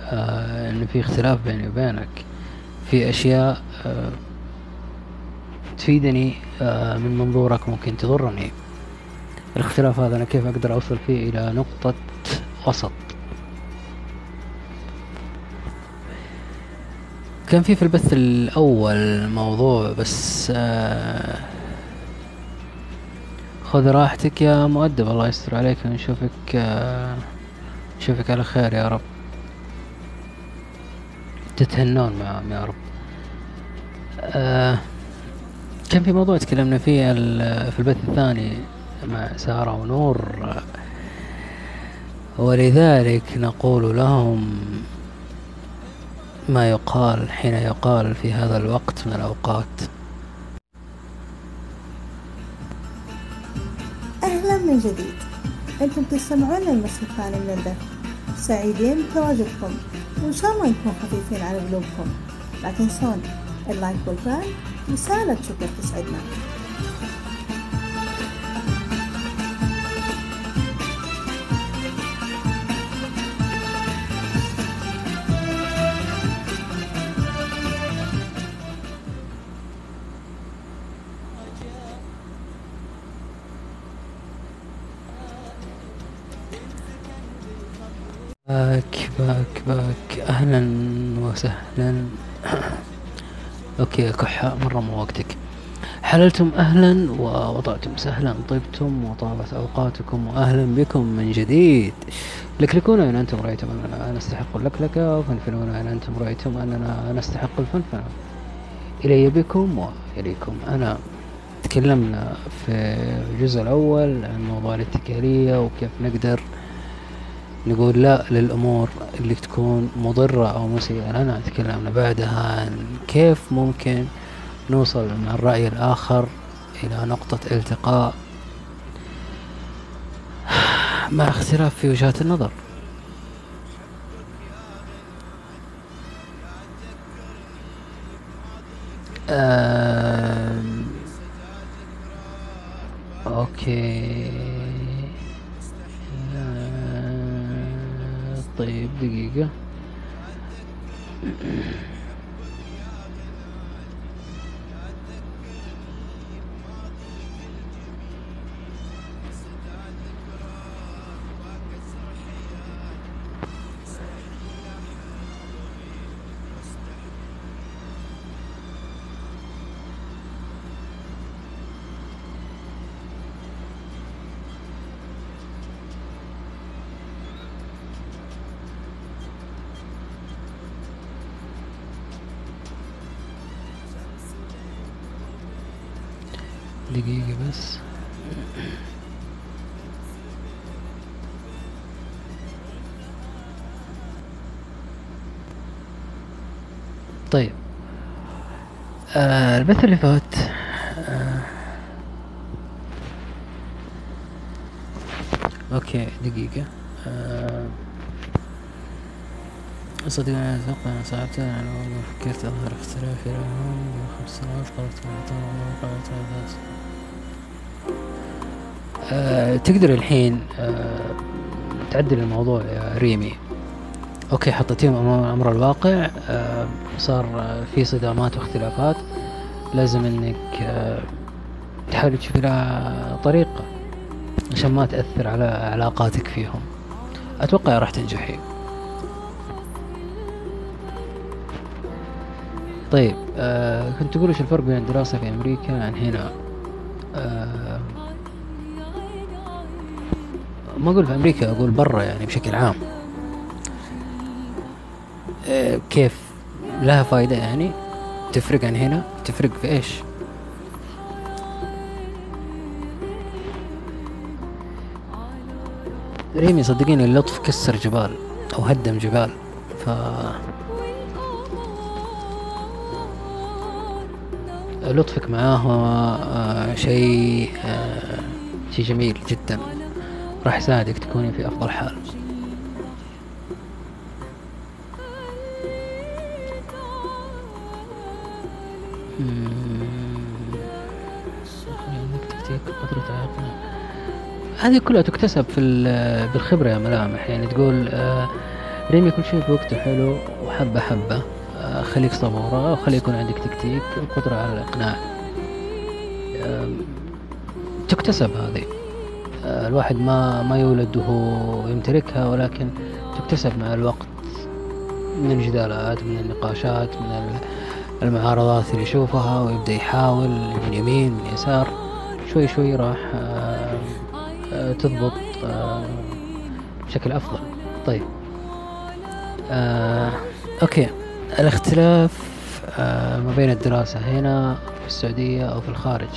A: آه إن في اختلاف بيني وبينك في أشياء آه تفيدني آه من منظورك ممكن تضرني. الاختلاف هذا أنا كيف أقدر أوصل فيه إلى نقطة وسط؟ كان في في البث الأول موضوع بس آه خذ راحتك يا مؤدب. الله يستر عليك. ونشوفك آه، نشوفك على خير يا رب. تتهنون معهم يا رب. آه، كان في موضوع تكلمنا فيه في البث الثاني مع سارة ونور. آه، ولذلك نقول لهم ما يقال حين يقال في هذا الوقت من الأوقات.
D: من جديد. أنتم تستمعون من البث. سعيدين بتواجدكم. وإن شاء الله نكون خفيفين على قلوبكم. لا تنسون اللايك والفعل. رسالة شكر تسعدنا.
A: وسهلا أوكي كحة مرة مو وقتك. حللتم أهلا ووضعتم سهلا طبتم وطابت أوقاتكم واهلا بكم من جديد. لكلكونا ان أنتم رأيتم أننا نستحق اللكلكة وفنفنونا ان أنتم رأيتم أننا نستحق الفنفنة إلي بكم وإليكم أنا. تكلمنا في الجزء الأول عن موضوع الاتكالية وكيف نقدر نقول لا للأمور اللي تكون مضرة أو مسيئة لنا تكلمنا بعدها عن كيف ممكن نوصل مع الرأي الآخر إلى نقطة التقاء مع اختلاف في وجهات النظر. آم، أوكي. طيب دقيقة. البث اللي فات آه. okay دقيقة. آه. صدق أنا أتوقع أنا صعبت أنا لو فكرت أظهر اختلافي لهم. خمس سنوات قررت قررت ذات آه تقدر الحين آه تعدل الموضوع يا ريمي. okay حطيتيهم أمام أمر الواقع. آه صار في صدامات واختلافات. لازم إنك آه تحاول تشوف لها طريقة عشان ما تأثر على علاقاتك فيهم. أتوقع راح تنجحي. طيب آه كنت تقول إيش الفرق بين الدراسة في أمريكا عن هنا؟ آه ما أقول في أمريكا أقول برا يعني بشكل عام. آه كيف لها فايدة يعني؟ تفرق عن هنا؟ تفرق في إيش؟ ريمي صدقيني اللطف كسر جبال أو هدم جبال ف لطفك معاه آه، شيء آه، شيء جميل جدا. راح يساعدك تكوني في أفضل حال. تكتيك وقدرة عقل هذه كلها تكتسب في ال- بالخبرة يا ملامح. يعني تقول آه، رمي كل شيء في وقته حلو وحبة حبة. آه، خليك صبورة وخلي يكون عندك تكتيك وقدرة على الإقناع. تكتسب هذه. آه، الواحد ما ما يولد وهو يمتلكها ولكن تكتسب مع الوقت من الجدالات من النقاشات من المعارضات اللي يشوفها ويبدأ يحاول من يمين من يسار شوي شوي راح آه، آه، تضبط آه، بشكل أفضل. طيب. أوكي. الاختلاف ما بين الدراسة هنا في السعودية أو في الخارج.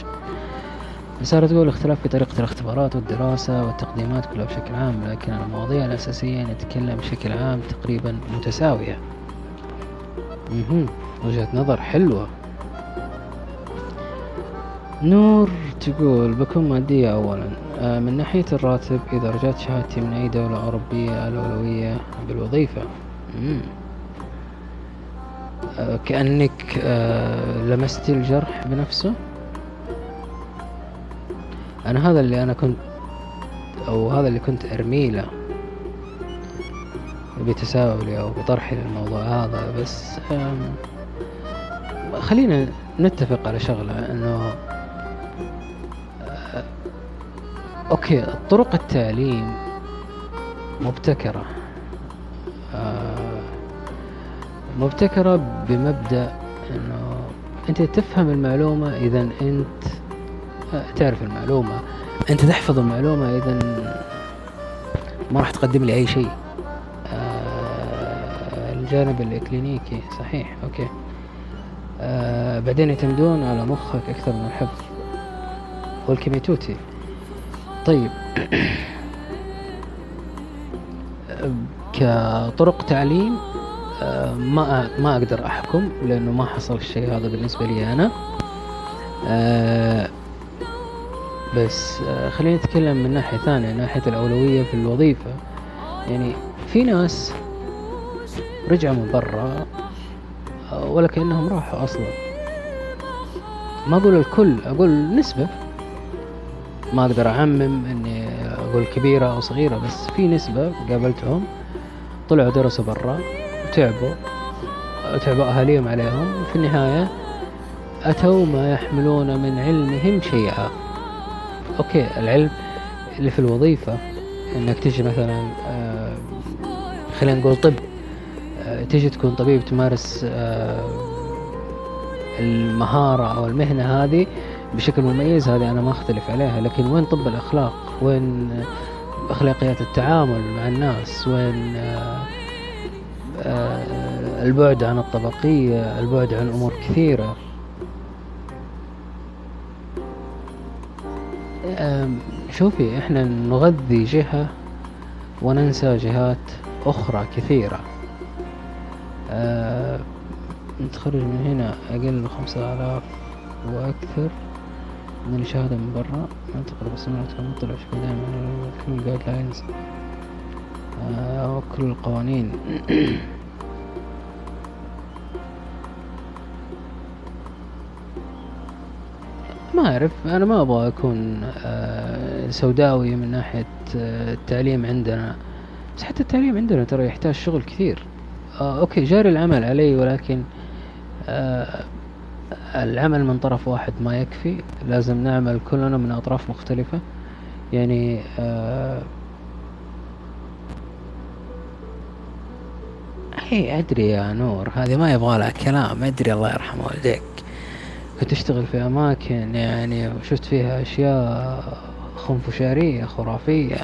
A: سارة تقول اختلاف في طريقة الاختبارات والدراسة والتقديمات كلها بشكل عام لكن المواضيع الأساسية نتكلم بشكل عام تقريبا متساوية. مهم. وجهة نظر حلوة. نور تقول بكون مادية أولا. آه، من ناحية الراتب إذا رجعت شهادتي من أي دولة أوروبية الأولوية بالوظيفة. آه، كأنك آه، لمست الجرح بنفسه؟ أنا هذا اللي أنا كنت أو هذا اللي كنت أرميه له بتساؤلي أو بطرحي للموضوع هذا بس خلينا نتفق على شغلة أنه آه، أوكي طرق التعليم مبتكرة. آه، مبتكرة بمبدأ أنه أنت تفهم المعلومة إذا أنت آه، تعرف المعلومة. أنت تحفظ المعلومة إذا ما راح تقدم لي أي شيء. الجانب الإكلينيكي صحيح okay. آه، بعدين يعتمدون على مخك أكثر من الحفظ. والكيميتوتي طيب. كطرق تعليم آه، ما ما أقدر أحكم لأنه ما حصل الشيء هذا بالنسبة لي أنا. آه، بس خلينا نتكلم من ناحية ثانية ناحية الأولوية في الوظيفة. يعني في ناس رجعوا من برا ولا كأنهم راحوا أصلا. ما أقول الكل أقول نسبة. ما أقدر أعمم إني أقول كبيرة أو صغيرة بس في نسبة قابلتهم. طلعوا درسوا برا وتعبوا. تعبوا أهاليهم عليهم. وفي النهاية أتوا ما يحملون من علمهم شيئا. أوكي العلم اللي في الوظيفة إنك تجي مثلا آه، خلينا نقول طب. تجي تكون طبيب تمارس آه، المهارة أو المهنة هذه بشكل مميز هذه أنا ما أختلف عليها. لكن وين طب الأخلاق؟ وين أخلاقيات التعامل مع الناس؟ وين آه، آه، البعد عن الطبقية؟ البعد عن أمور كثيرة. شوفي إحنا نغذي جهة وننسى جهات أخرى كثيرة. آه، نتخرج من هنا أقل من خمسة آلاف وأكثر من الشهادة من برا. ننتقل بسمعة كم طلع شوي دائما كل الجايد لاينز وكل القوانين. ما أعرف أنا ما أبغى أكون آه، سوداوي من ناحية آه، التعليم عندنا. بس حتى التعليم عندنا ترى يحتاج شغل كثير. آه، أوكي جاري العمل علي ولكن آه، العمل من طرف واحد ما يكفي. لازم نعمل كلنا من أطراف مختلفة. يعني آه، هي أدري يا نور هذه ما يبغى لها كلام أدري الله يرحم والديك. كنت أشتغل في أماكن يعني وشفت فيها أشياء خنفشارية خرافية.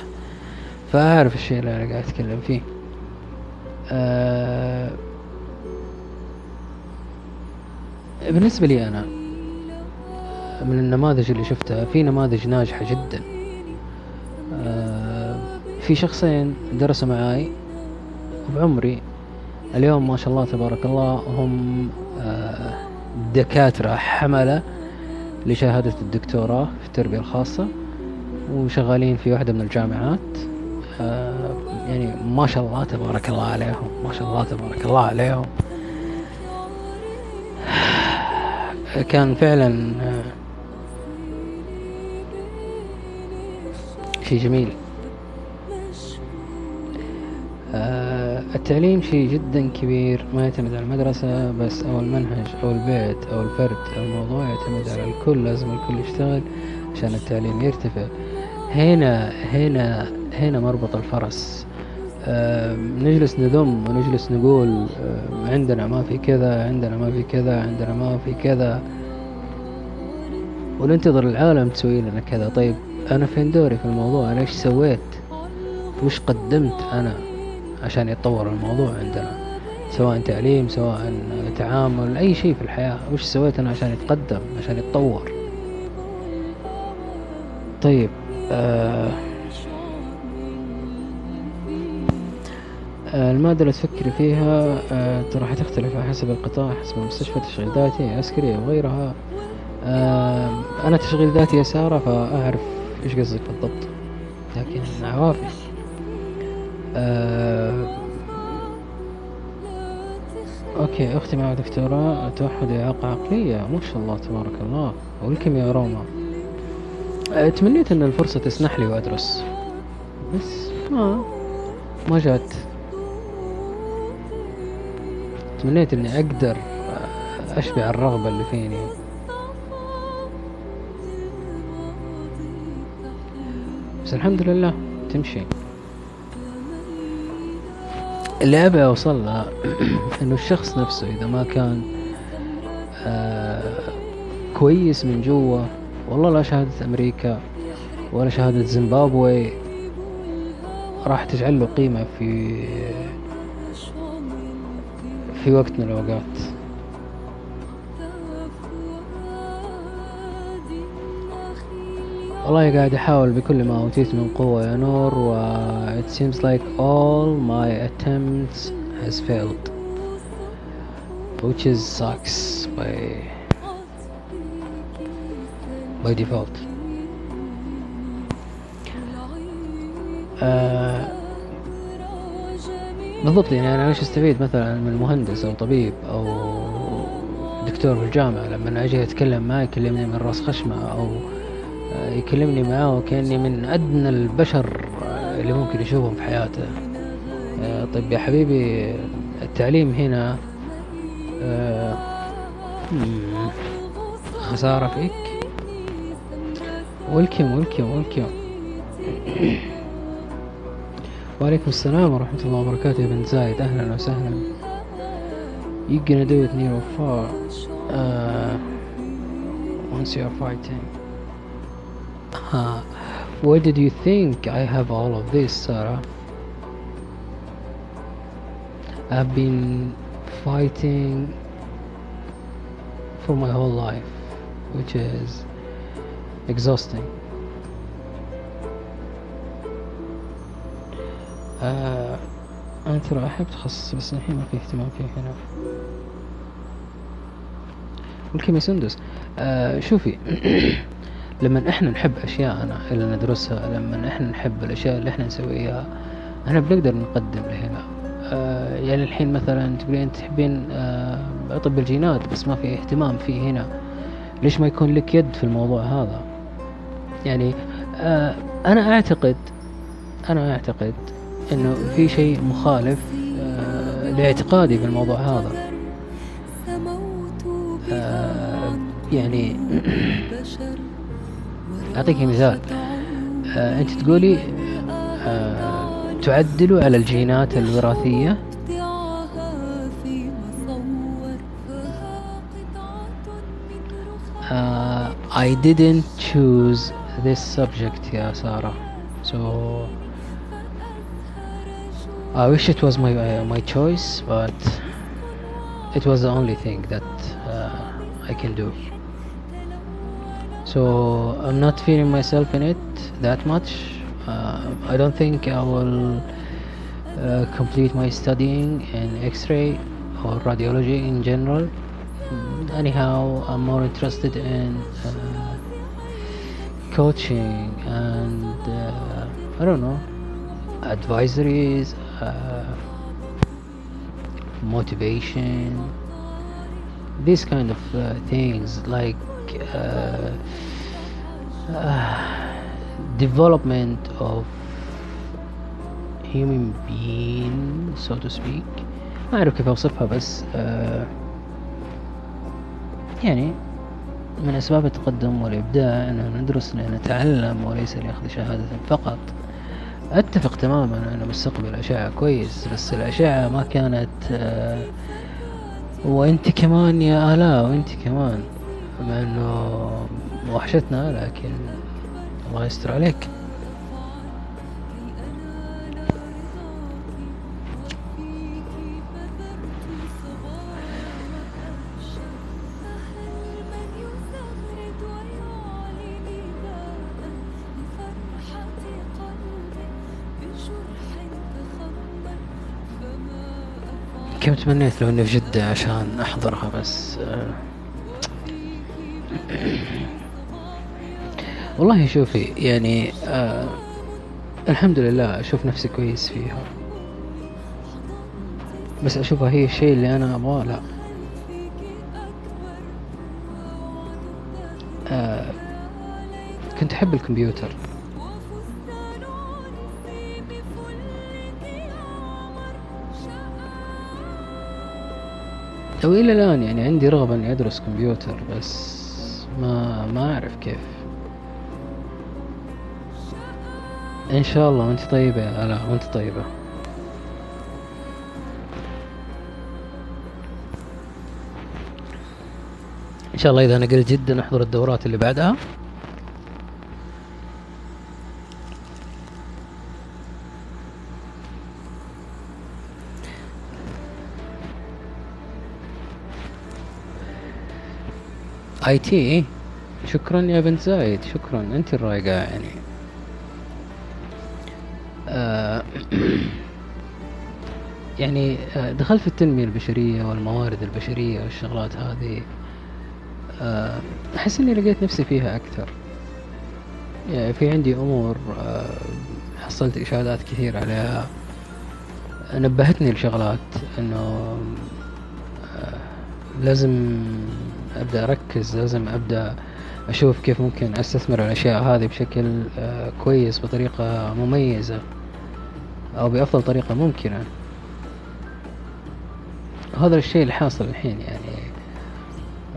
A: فأعرف الشيء اللي أنا قاعد أتكلم فيه. آه بالنسبة لي أنا من النماذج اللي شفتها في نماذج ناجحة جدا. آه في شخصين درسوا معاي بعمري. اليوم ما شاء الله تبارك الله هم آه دكاترة حملة لشهادة الدكتوراه في التربية الخاصة وشغالين في واحدة من الجامعات. يعني ما شاء الله تبارك الله عليهم ما شاء الله تبارك الله عليهم. كان فعلا آه، شيء جميل. آه، التعليم شيء جدا كبير ما يعتمد على المدرسة بس أو المنهج أو البيت أو الفرد الموضوع يعتمد على الكل لازم الكل يشتغل عشان التعليم يرتفع. هنا هنا هنا مربط الفرس. نجلس نذم ونجلس نقول عندنا ما في كذا عندنا ما في كذا عندنا ما في كذا. وننتظر العالم تسوي لنا كذا. طيب أنا فين دوري في الموضوع؟ أنا إيش سويت؟ وش قدمت أنا عشان يتطور الموضوع عندنا؟ سواء تعليم سواء تعامل أي شيء في الحياة. وش سويت أنا عشان يتقدم عشان يتطور؟ طيب آه المادة اللي تفكري فيها آه، ترى حتختلف على حسب القطاع حسب المستشفى تشغيل ذاتي عسكري أو غيرها آه، أنا تشغيل ذاتي يا سارة فأعرف إيش قصدك بالضبط. لكن عوافي. آه، أوكي أختي مع دكتوراه توحد وإعاقة عقلية. ما شاء الله تبارك الله. ولكم يا روما. تمنيت أن الفرصة تسنح لي وأدرس. بس ما ما جات. تمنيت إني أقدر أشبع الرغبة اللي فيني. بس الحمد لله تمشي. اللي أبي أوصل له إنه الشخص نفسه إذا ما كان آه كويس من جوا والله لا شهادة أمريكا ولا شهادة زيمبابوي راح تجعل له قيمة في في وقت من الأوقات والله قاعد أحاول بكل ما أوتيت من قوة يا نور و it seems like all my attempts has failed which is sucks by by default آه بالضبط يعني أنا إيش أستفيد مثلا من مهندس أو طبيب أو دكتور في الجامعة لما أجي أتكلم معاه يكلمني من رأس خشمة أو يكلمني معاه وكأني من أدنى البشر اللي ممكن يشوفهم في حياته. طيب يا حبيبي التعليم هنا آه، مم، خسارة فيك. ويلكم ويلكم ويلكم وعليكم السلام ورحمة الله وبركاته يا بن زايد أهلا وسهلا You gonna do it near or far uh, once you're fighting uh, Where did you think I have all of this Sarah? I've been fighting for my whole life which is exhausting آه أنا ترى أحب تخصص بس الحين ما في اهتمام فيه هنا. والكيمياء سندس آه شوفي لما إحنا نحب اشياءنا اللي ندرسها لما إحنا نحب الأشياء اللي إحنا نسويها إحنا بنقدر نقدم لهنا. آه يعني الحين مثلا تقولين تحبين آه طب الجينات بس ما في اهتمام فيه هنا. ليش ما يكون لك يد في الموضوع هذا؟ يعني آه أنا اعتقد أنا أعتقد إنه في شيء مخالف آه لاعتقادي في الموضوع هذا. آه يعني أعطيك مثال. آه أنت تقولي تعدلوا على الجينات الوراثية. uh, I didn't choose this subject يا سارة. So I wish it was my uh, my choice but it was the only thing that uh, I can do. So I'm not feeling myself in it that much. Uh, I don't think I will uh, complete my studying in x-ray or radiology in general. Anyhow i'm more interested in uh, coaching and uh, i don't know advisories motivation these kind of uh, things like uh, uh, development of human being so to speak. ما أعرف كيف أوصفها بس uh, يعني من أسباب التقدم والإبداع أننا ندرس لنتعلم وليس لأخذ شهادة فقط. أتفق تماما أن مستقبل الأشعة كويس بس الأشعة ما كانت آه، وأنت كمان يا آلاء وأنت كمان مع أنه وحشتنا لكن الله يستر عليك. كم تمنيت لو إني في جدة عشان أحضرها بس؟ آه. والله شوفي يعني آه الحمد لله أشوف نفسي كويس فيها. بس أشوفها هي الشيء اللي أنا أبغاه لا. آه كنت أحب الكمبيوتر. أو إلى الآن يعني عندي رغبة إني أدرس كمبيوتر بس ما ما أعرف كيف. إن شاء الله وأنت طيبة يا آلاء وأنت طيبة. إن شاء الله إذا نقلت جدا نحضر الدورات اللي بعدها. آي تي. شكرا يا بنت زايد شكرا. أنت الرايقة يعني. آه يعني آه، دخلت في التنمية البشرية والموارد البشرية والشغلات هذه. آه، أحس إني لقيت نفسي فيها أكثر. يعني في عندي أمور حصلت إشادات كثير عليها. نبهتني لشغلات إنه لازم أبدأ أركز لازم أبدأ أشوف كيف ممكن أستثمر الأشياء هذه بشكل آه، كويس بطريقة مميزة أو بأفضل طريقة ممكنة. هذا الشيء اللي حاصل الحين يعني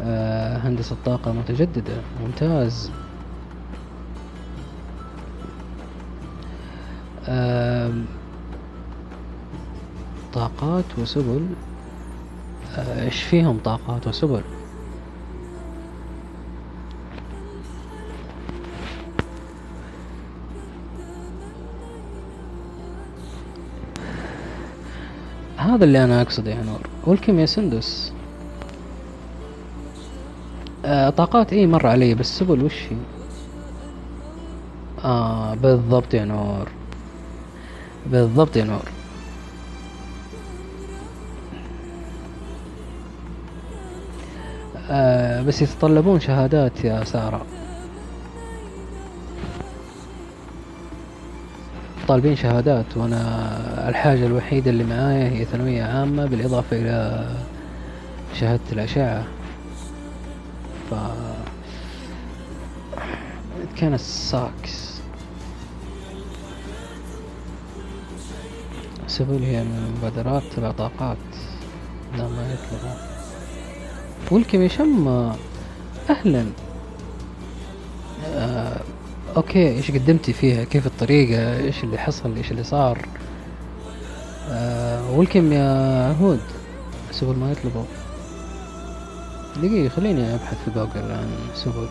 A: آه، هندسة طاقة متجددة ممتاز. طاقات وسبل آه، إيش فيهم طاقات وسبل؟ هذا اللي أنا أقصده يا نور. والكيمياء سندس؟ آه طاقات اي مر علي بس سبل وش هي؟ آه بالضبط يا نور. بالضبط يا نور. آه بس يتطلبون شهادات يا سارة. طالبين شهادات وأنا الحاجة الوحيدة اللي معايا هي ثانوية عامة بالإضافة إلى شهادة الأشعة. ف it kinda sucks. هي من المبادرات تبع طاقات لا ما يطلبون والكم شم أهلا. آه أوكي إيش قدمتي فيها؟ كيف الطريقة؟ إيش اللي حصل؟ إيش اللي صار؟ آه والكم يا هود سبل ما يطلبوا دقيقة خليني أبحث في جوجل عن سبل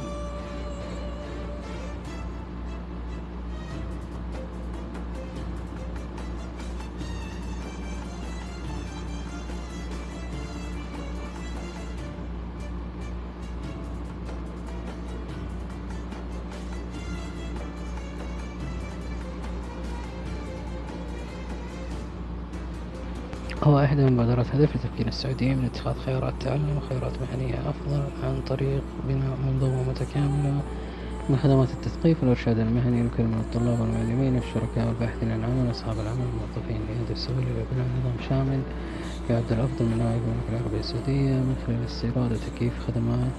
A: هو إحدى مبادرات هدف لتمكين السعوديين من اتخاذ خيارات تعلم وخيارات مهنية أفضل عن طريق بناء منظومة متكاملة من خدمات التثقيف والإرشاد المهني لكل من الطلاب والمعلمين والشركاء والباحثين عن عمل وأصحاب العمل والموظفين لهدف سبيل إلى بناء نظام شامل يعد الأفضل من نوعه المملكة العربية السعودية من خلال استيراد وتكييف خدمات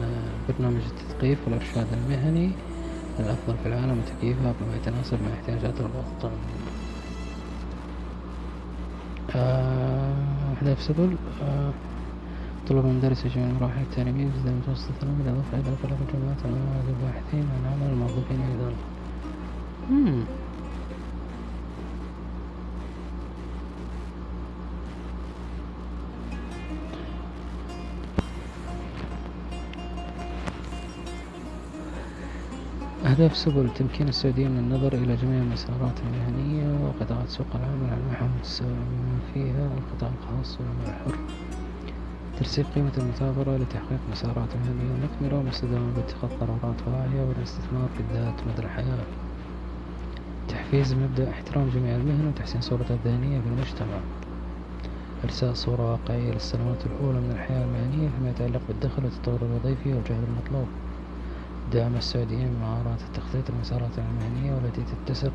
A: آه، برنامج التثقيف والإرشاد المهني الأفضل في العالم وتكييفها بما يتناسب مع احتياجات المواطن. آه، أهداف سبل آه، طلب المدرس يجمع المراحل التعليمية جزء المتوسط الثانوي بالإضافة إلى طلب الجامعات الباحثين عن عمل الموظفين أيضا. أهداف سبل تمكين السعوديين من النظر إلى جميع المسارات المهنية وقطاعات سوق العمل على النحو المتساوي بما فيها القطاع الخاص والعمل الحر ترسيخ قيمة المثابرة لتحقيق مسارات مهنية مثمرة والاستدامة باتخاذ قرارات واعية والاستثمار في الذات مدى الحياة. تحفيز مبدأ احترام جميع المهن وتحسين صورتها الذهنية في المجتمع. إرساء صورة واقعية للسنوات الأولى من الحياة المهنية فيما يتعلق بالدخل والتطور الوظيفي والجهد المطلوب. دعم السعوديين بمهارات التخطيط المسارات المهنية والتي تتسق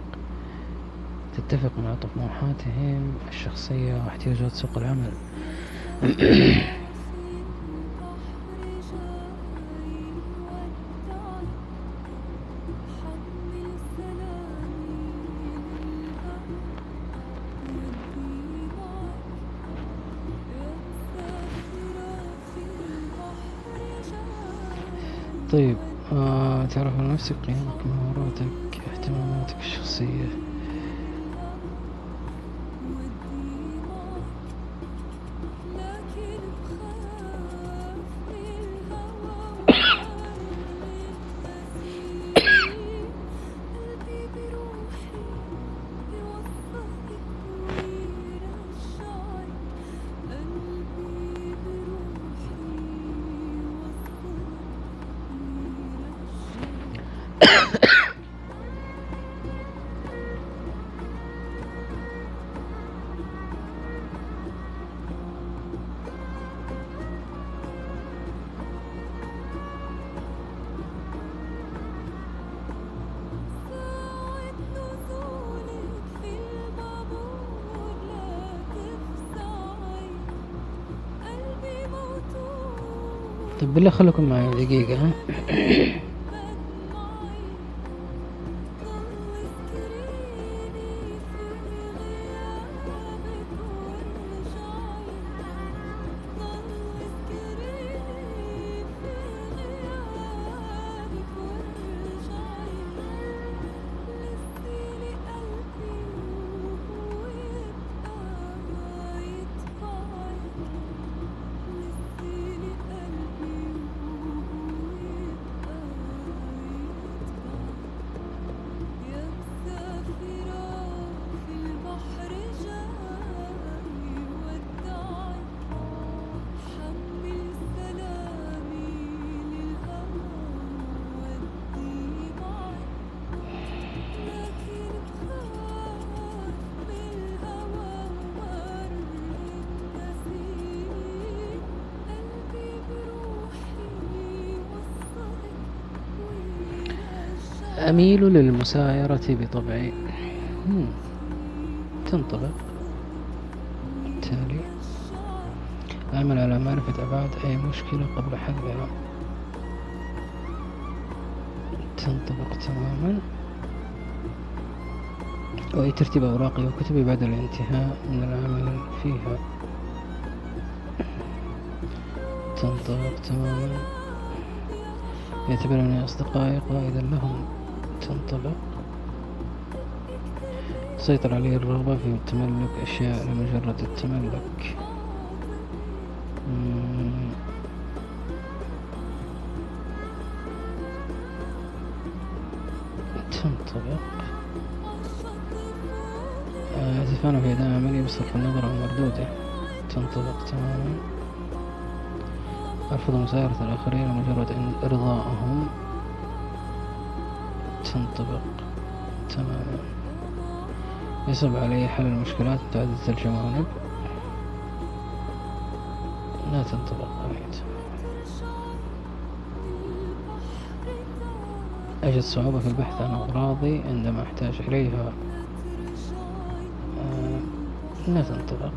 A: تتفق مع طموحاتهم الشخصية واحتياجات سوق العمل. طيب. تعرف على نفسك قيمك مهاراتك اهتماماتك الشخصية. بالله خليكم معي دقيقة أميل للمسايرة بطبعي. تنطبق بالتالي أعمل على معرفة أبعاد أي مشكلة قبل حلها تنطبق تماما؟ وأي ترتيب أوراقي وكتبي بعد الانتهاء من العمل فيها. تنطبق تماما؟ يعتبرني أصدقائي قائدا لهم. تنطبق تسيطر عليه الرغبة في تملك أشياء لمجرد التملك. تنطبق آه، اتفقنا في أداء عملي بصرف النظر عن مردوده. تنطبق تماما. أرفض مسايرة الآخرين لمجرد إرضائهم تنطبق تماما. يصعب علي حل المشكلات متعددة الجوانب لا تنطبق أبعد أجد صعوبة في البحث عن أغراضي عندما أحتاج إليها. آه، لا تنطبق.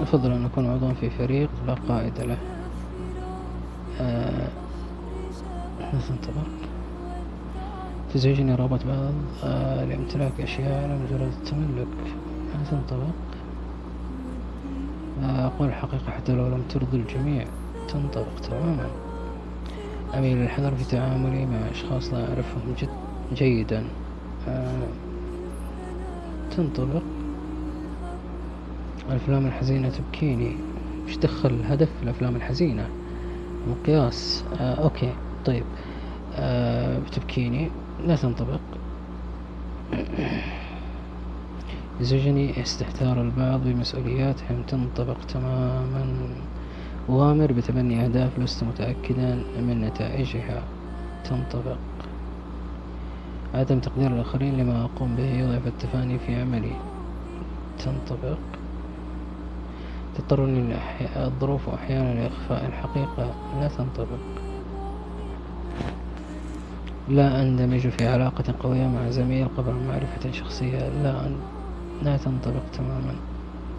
A: أفضل أن أكون عضوا في فريق لا قائد له. آه، لا تنطبق. تزعجني رغبة بعض آه، لامتلاك أشياء لمجرد التملك. لا تنطبق؟ آه، أقول الحقيقة حتى لو لم ترضي الجميع. تنطبق تماما. أميل للحذر في تعاملي مع أشخاص لا أعرفهم جد جيدا. آه، تنطبق. الأفلام الحزينة تبكيني. مش دخل الهدف في الأفلام الحزينة؟ مقياس. أوكي طيب. بتبكيني لا تنطبق. يزعجني استهتار البعض بمسؤولياتهم تنطبق تماما. أغامر بتبني أهداف لست متأكدا من نتائجها. تنطبق. عدم تقدير الآخرين لما أقوم به يضعف التفاني في عملي. تنطبق. تضطرني الظروف أحيانا لإخفاء الحقيقة. لا تنطبق. لا أندمج في علاقة قوية مع زميل قبل معرفة شخصية. لا أن... لا تنطبق تماما.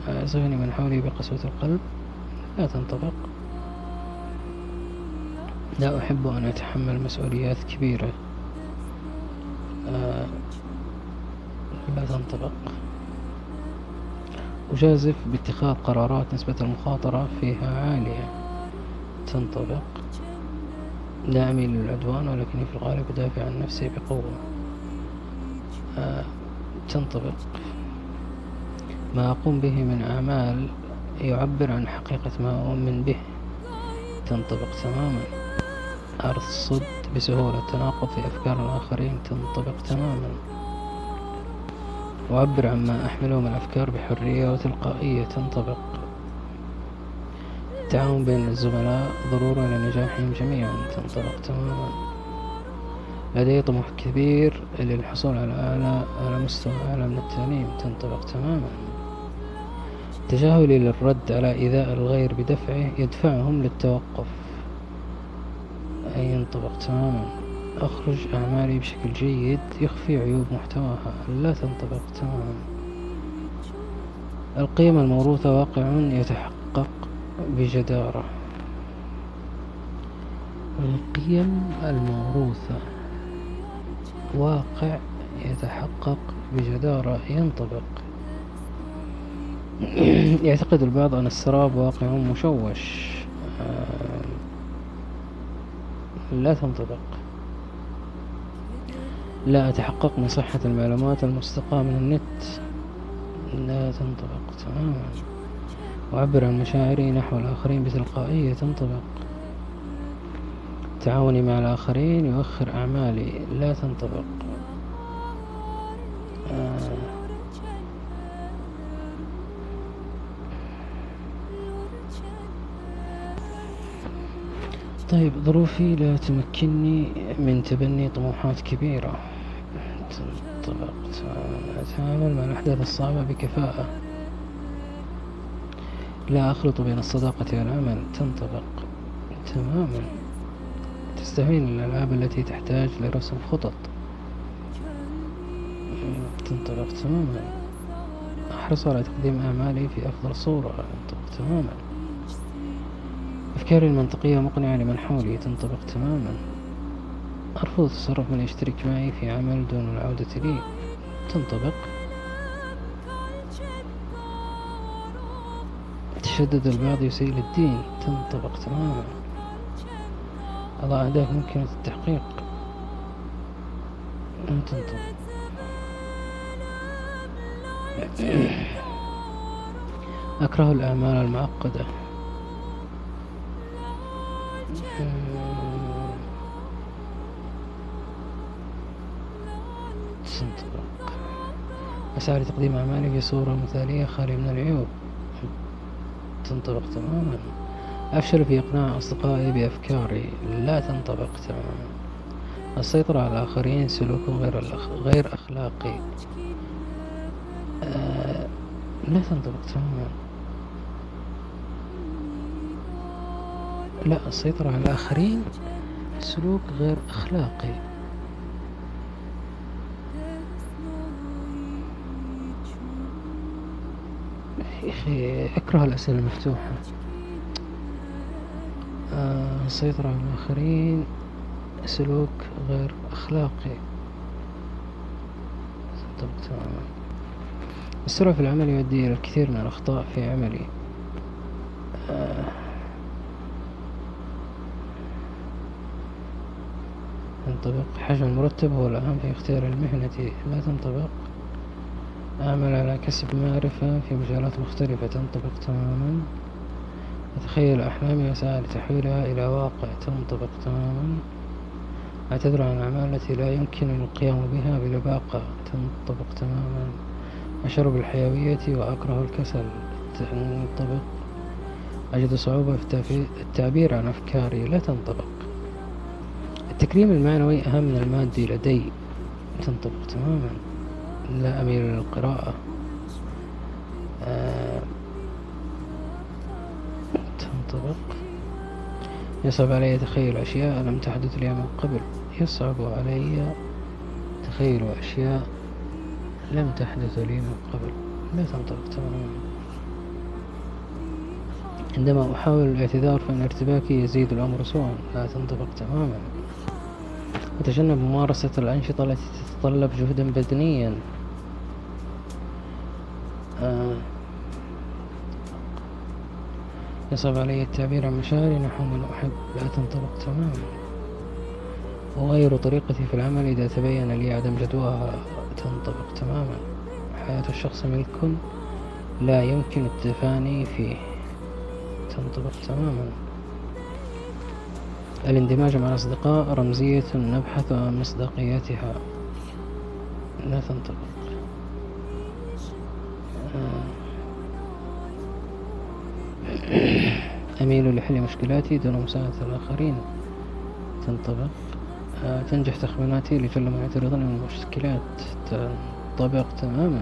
A: أعزفني من حولي بقسوة القلب. لا تنطبق. لا أحب أن أتحمل مسؤوليات كبيرة. آه، لا تنطبق. أجازف باتخاذ قرارات نسبة المخاطرة فيها عالية. تنطبق. لا أميل للعدوان ولكني في الغالب أدافع عن نفسي بقوة. آه، تنطبق. ما أقوم به من أعمال يعبر عن حقيقة ما أؤمن به. تنطبق تماما. أرصد بسهولة تناقض في أفكار الآخرين تنطبق تماما. أعبر عما أحمله من أفكار بحرية وتلقائية تنطبق. التعاون بين الزملاء ضرورة لنجاحهم جميعا. تنطبق تماما. لدي طموح كبير للحصول على أعلى على مستوى أعلى من التعليم. تنطبق تماما. تجاهلي للرد على إيذاء الغير بدفعه يدفعهم للتوقف. أي ينطبق تماما. أخرج أعمالي بشكل جيد يخفي عيوب محتواها. لا تنطبق تماما. القيم الموروثة واقع يتحقق بجدارة. القيم الموروثة. واقع يتحقق بجدارة ينطبق. يعتقد البعض أن السراب واقع مشوش. آه، لا تنطبق. لا أتحقق من صحة المعلومات المستقاة من النت. لا تنطبق. تماما أعبر عن مشاعري نحو الآخرين بتلقائية تنطبق. تعاوني مع الآخرين يؤخر أعمالي لا تنطبق. آه. طيب ظروفي لا تمكنني من تبني طموحات كبيرة. تنطبق. أتعامل مع الأحداث الصعبة بكفاءة. لا أخلط بين الصداقة والعمل تنطبق تماما. تستهين الألعاب التي تحتاج لرسم خطط. تنطبق تماما. أحرص على تقديم أعمالي في أفضل صورة. تنطبق تماما. أفكاري المنطقية مقنعة لمن حولي. تنطبق تماما. أرفض التصرف من يشترك معي في عمل دون العودة لي. تنطبق تشدد البعض يسيء للدين. تنطبق تماما. أضع أهداف ممكنة التحقيق. تنطبق أكره الأعمال المعقدة. تنطبق أسعى لتقديم أعمالي في صورة مثالية خالية من العيوب. تنطبق تماما. أفشل في إقناع أصدقائي بأفكاري لا تنطبق تماما. السيطرة على الآخرين سلوك غير. غير أخلاقي. آه... لا تنطبق تماما. لا السيطرة على الآخرين سلوك غير أخلاقي. أخي أكره الأسئلة المفتوحة. آه، السيطرة على الآخرين سلوك غير أخلاقي. السرعة في العمل يؤدي إلى الكثير من الأخطاء في عملي. آه، تنطبق حجم المرتب هو الأهم في اختيار المهنة. لا تنطبق. أعمل على كسب معرفة في مجالات مختلفة تنطبق تماما. أتخيل أحلامي وأسعى لتحويلها إلى واقع تنطبق تماما. أعتذر عن الأعمال التي لا يمكن القيام بها بلباقة تنطبق تماما. أشعر بالحيوية وأكره الكسل تنطبق. أجد صعوبة في التعبير عن أفكاري لا تنطبق. التكريم المعنوي أهم من المادي لدي تنطبق تماما. لا أميل للقراءة آه تنطبق. يصعب علي تخيل أشياء لم تحدث لي من قبل. يصعب علي تخيل أشياء لم تحدث لي من قبل. لا تنطبق تماما. عندما أحاول الاعتذار فإن ارتباكي يزيد الأمر سوءا. لا تنطبق تماما. أتجنب ممارسة الأنشطة التي تتطلب جهدا بدنيا آه يصعب علي التعبير عن مشاعري نحو من أحب لا تنطبق تماما. أغير طريقتي في العمل إذا تبين لي عدم جدواها تنطبق تماما. حياة الشخص ملك لا يمكن التفاني فيه. تنطبق تماما. الاندماج مع الأصدقاء رمزية نبحث عن مصداقيتها. لا تنطبق أميل لحل مشكلاتي دون مساعدة الآخرين. تنطبق. آه، تنجح تخميناتي لجل ما يعترضون من المشكلات تنطبق تماما.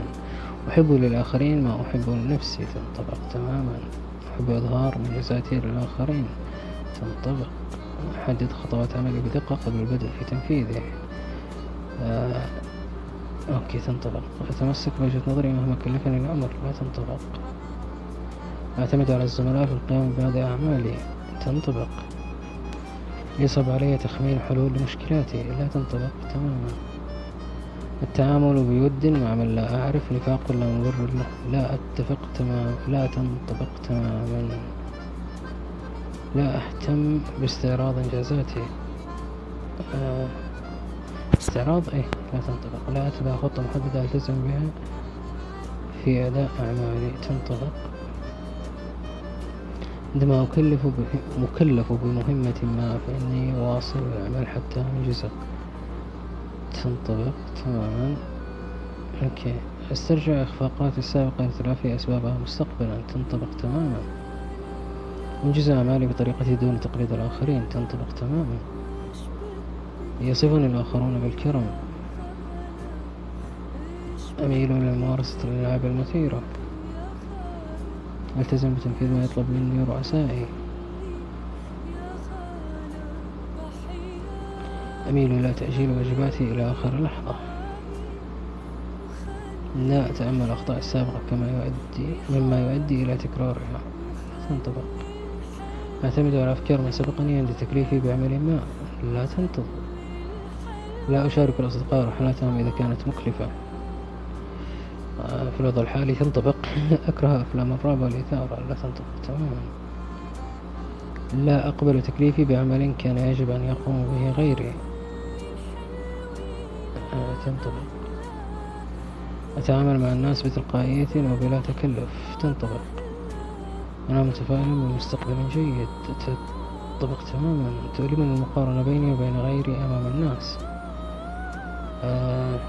A: أحب للآخرين ما أحب لنفسي. تنطبق تماما. أحب إظهار ميزاتي للآخرين. تنطبق. أحدد خطوات عملي بدقة قبل البدء في تنفيذه. آه أوكي تنطبق. أتمسك بوجهة نظري مهما كلفني الأمر. لا تنطبق. أعتمد على الزملاء في القيام ببعض أعمالي تنطبق يصعب علي تخمين حلول لمشكلاتي لا تنطبق تماما. التعامل بود مع من لا أعرف نفاق لا مبرر له. لا أتفق تمام لا تنطبق تماما. لا أهتم باستعراض إنجازاتي. آه، استعراض؟ إيه لا تنطبق. لا أتبع خطة محددة ألتزم بها في أداء أعمالي. تنطبق. عندما أكلف مكلف بمهمة ما فإني واصل العمل حتى أنجزه. تنطبق تماما. أوكي. أسترجع إخفاقاتي السابقة لتلافي أسبابها مستقبلا. تنطبق تماما. أنجز أعمالي بطريقتي دون تقليد الآخرين. تنطبق تماما. يصفني الآخرون بالكرم. أميل إلى ممارسة الألعاب المثيرة. ألتزم بتنفيذ ما يطلب مني رؤسائي. أميل إلى تأجيل واجباتي إلى آخر لحظة. لا أتأمل الأخطاء السابقة كما يؤدي مما يؤدي إلى تكرارها. تنطبق أعتمد على أفكار من سبقني عند تكليفي بعمل ما. لا تنتظر. لا أشارك الأصدقاء رحلاتهم إذا كانت مكلفة. في الوضع الحالي تنطبق. أكره أفلام الرعب والإثارة لا تنطبق تماما. لا أقبل تكليفي بعمل كان يجب أن يقوم به غيري. آه، تنطبق. أتعامل مع الناس بتلقائية وبلا تكلف. تنطبق. أنا متفائل بمستقبل جيد. تنطبق تماما. تؤلمني المقارنة بيني وبين غيري أمام الناس. آه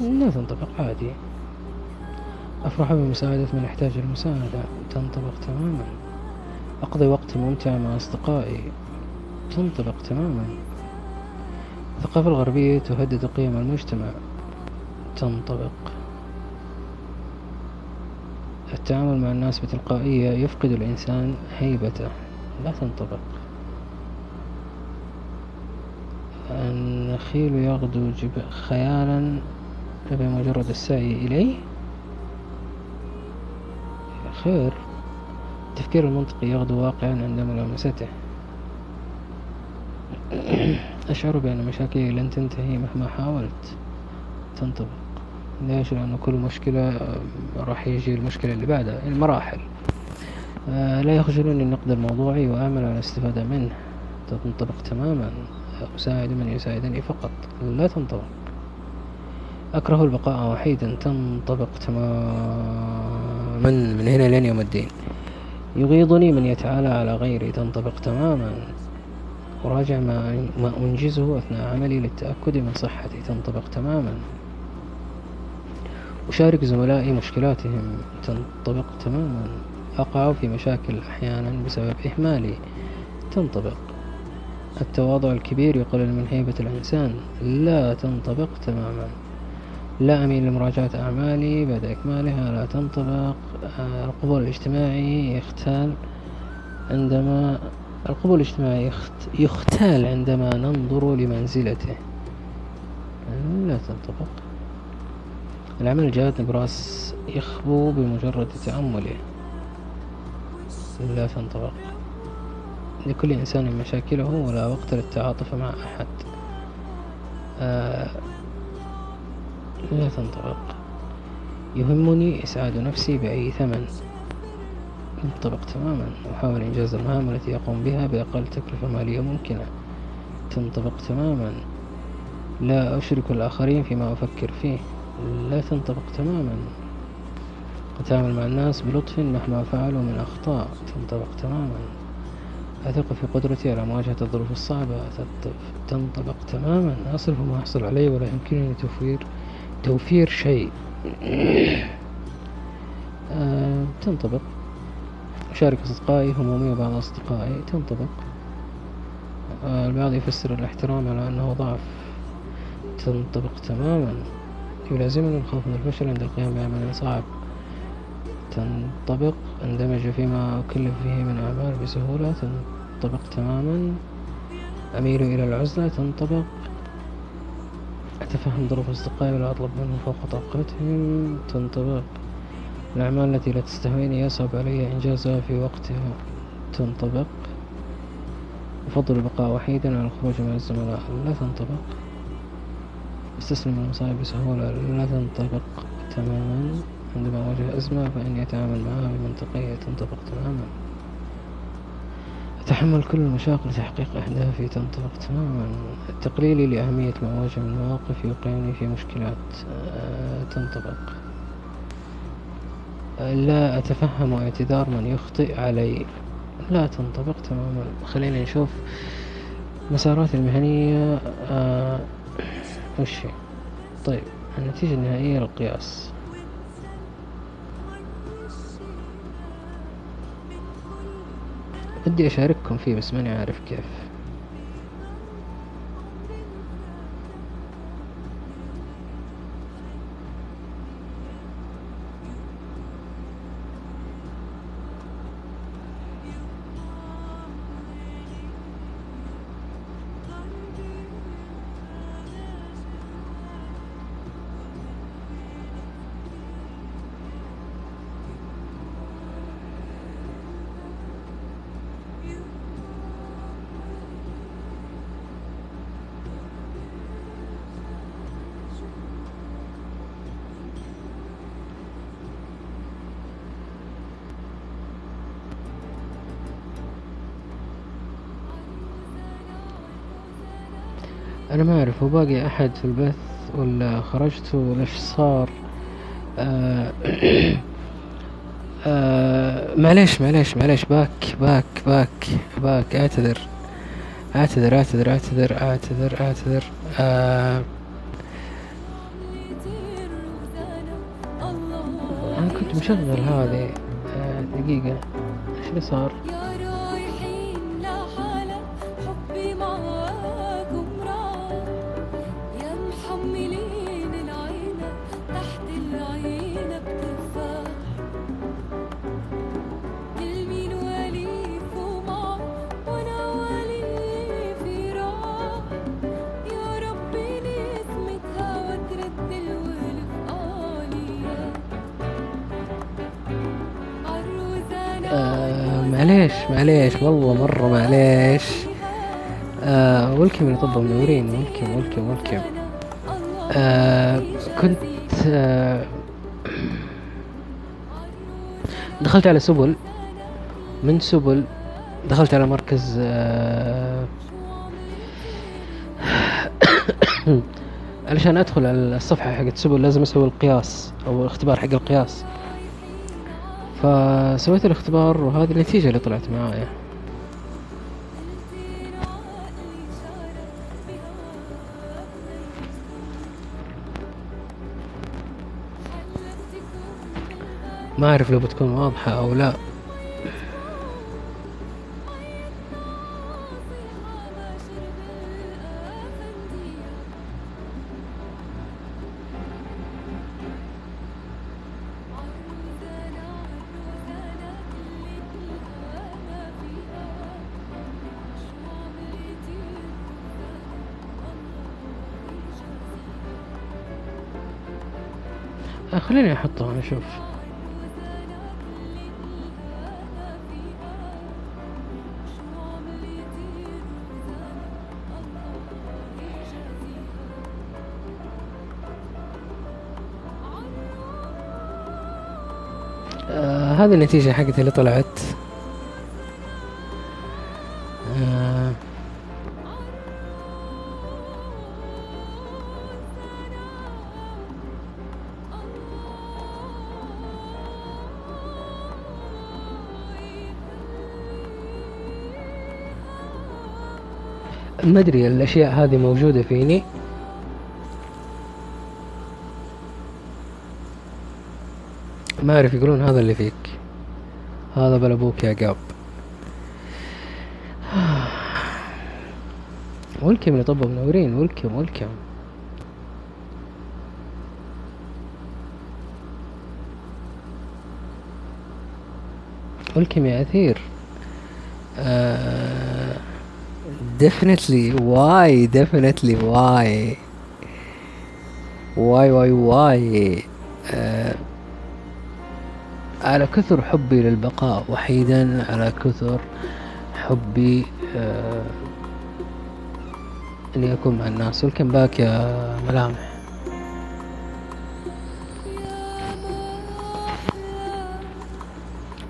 A: لا تنطبق عادي. أفرح بمساعدة من يحتاج المساعدة. تنطبق تماما. أقضي وقت ممتع مع أصدقائي. تنطبق تماما. الثقافة الغربية تهدد قيم المجتمع. تنطبق. التعامل مع الناس بتلقائية يفقد الإنسان هيبته. لا تنطبق. النخيل يغدو. خيالا. بمجرد السعي إليه. خير التفكير المنطقي يغدو واقعا عند ملامسته. أشعر بأن مشاكلي لن تنتهي مهما حاولت. تنطبق. ليش لأن كل مشكلة آه، راح يجي المشكلة اللي بعدها المراحل. آه، لا يخجلني النقد الموضوعي وأعمل على الاستفادة منه. تنطبق تماما. أساعد من يساعدني فقط. لا تنطبق. أكره البقاء وحيدا تنطبق تماما. من هنا لين يوم الدين. يغيظني من يتعالى على غيري تنطبق تماما. أراجع ما, ما أنجزه أثناء عملي للتأكد من صحتي تنطبق تماما. أشارك زملائي مشكلاتهم تنطبق تماما. أقع في مشاكل أحيانا بسبب إهمالي. تنطبق. التواضع الكبير يقلل من هيبة الإنسان. لا تنطبق تماما. لا أميل لمراجعة أعمالي بعد إكمالها لا تنطبق آه، القبول الاجتماعي يختال عندما القبول الاجتماعي يخت... يختال عندما ننظر لمنزلته. لا تنطبق العمل الجاد نبراس يخبو بمجرد تأمله. لا تنطبق لكل إنسان مشاكله ولا وقت للتعاطف مع أحد. آه لا تنطبق. يهمني إسعاد نفسي بأي ثمن. ينطبق تماما. أحاول إنجاز المهام التي يقوم بها بأقل تكلفة مالية ممكنة. تنطبق تماما. لا أشرك الآخرين فيما أفكر فيه. لا تنطبق تماما. أتعامل مع الناس بلطف مهما فعلوا من أخطاء. تنطبق تماما. أثق في قدرتي على مواجهة الظروف الصعبة. تنطبق- تماما. أصرف ما أحصل عليه ولا يمكنني توفير توفير شيء. آه، تنطبق. أشارك أصدقائي همومي وبعض أصدقائي تنطبق. آه، البعض يفسر الاحترام على أنه ضعف. تنطبق تماما. يلازمني الخوف من الفشل عند القيام بعمل صعب. تنطبق. اندمج فيما أكلف فيه من أعمال بسهولة. تنطبق تماما. أميل إلى العزلة. تنطبق. أتفهم ظروف أصدقائي ولا أطلب منهم فوق طاقتهم؟ تنطبق. الأعمال التي لا تستهويني يصعب علي إنجازها في وقتها. تنطبق. أفضل البقاء وحيدا على الخروج مع الزملاء. لا تنطبق. أستسلم المصائب بسهولة. لا تنطبق تماما. عندما أواجه أزمة فإني أتعامل معها بمنطقية. تنطبق تماما. أتحمل كل المشاق لتحقيق أهدافي تنطبق تماما. تقليلي لأهمية ما أواجه من مواقف يوقعني في مشكلات آه، تنطبق. لا أتفهم اعتذار من يخطئ علي. لا تنطبق تماما. خلينا نشوف مساراتي المهنية آه وش؟ طيب النتيجة النهائية للقياس ودي أشارككم فيه بس ماني عارف كيف. أنا ما أعرف هو باقي أحد في البث ولا خرجت ولا إيش صار؟ آه آه معليش معليش معليش. back back back back. أعتذر أعتذر أعتذر أعتذر أعتذر أعتذر. آه أنا كنت مشغل هذه آه دقيقة. إيش اللي صار؟ والله مرة معليش. آه ولكم يا طب منورين ولكم ولكم ولكم آه كنت آه دخلت على سبل. من سبل دخلت على مركز آه علشان أدخل على الصفحة حقت سبل لازم أسوي القياس أو الاختبار حق القياس. فسويت الاختبار وهذه النتيجة اللي طلعت معايا. ما أعرف لو بتكون واضحة أو لا. آه، خليني أحطها أشوف. هذه النتيجة حقتي اللي طلعت. آه. ما أدري الأشياء هذه موجودة فيني. ما أعرف يقولون هذا اللي فيك. هذا بلا أبوك يا قاب. ولكم اللي طب منورين ولكم ولكم ولكم يا أثير. definitely why definitely why. Why why why آه على كثر حبي للبقاء وحيدا على كثر حبي آه إني أكون مع الناس. ولكن باك يا ملامح.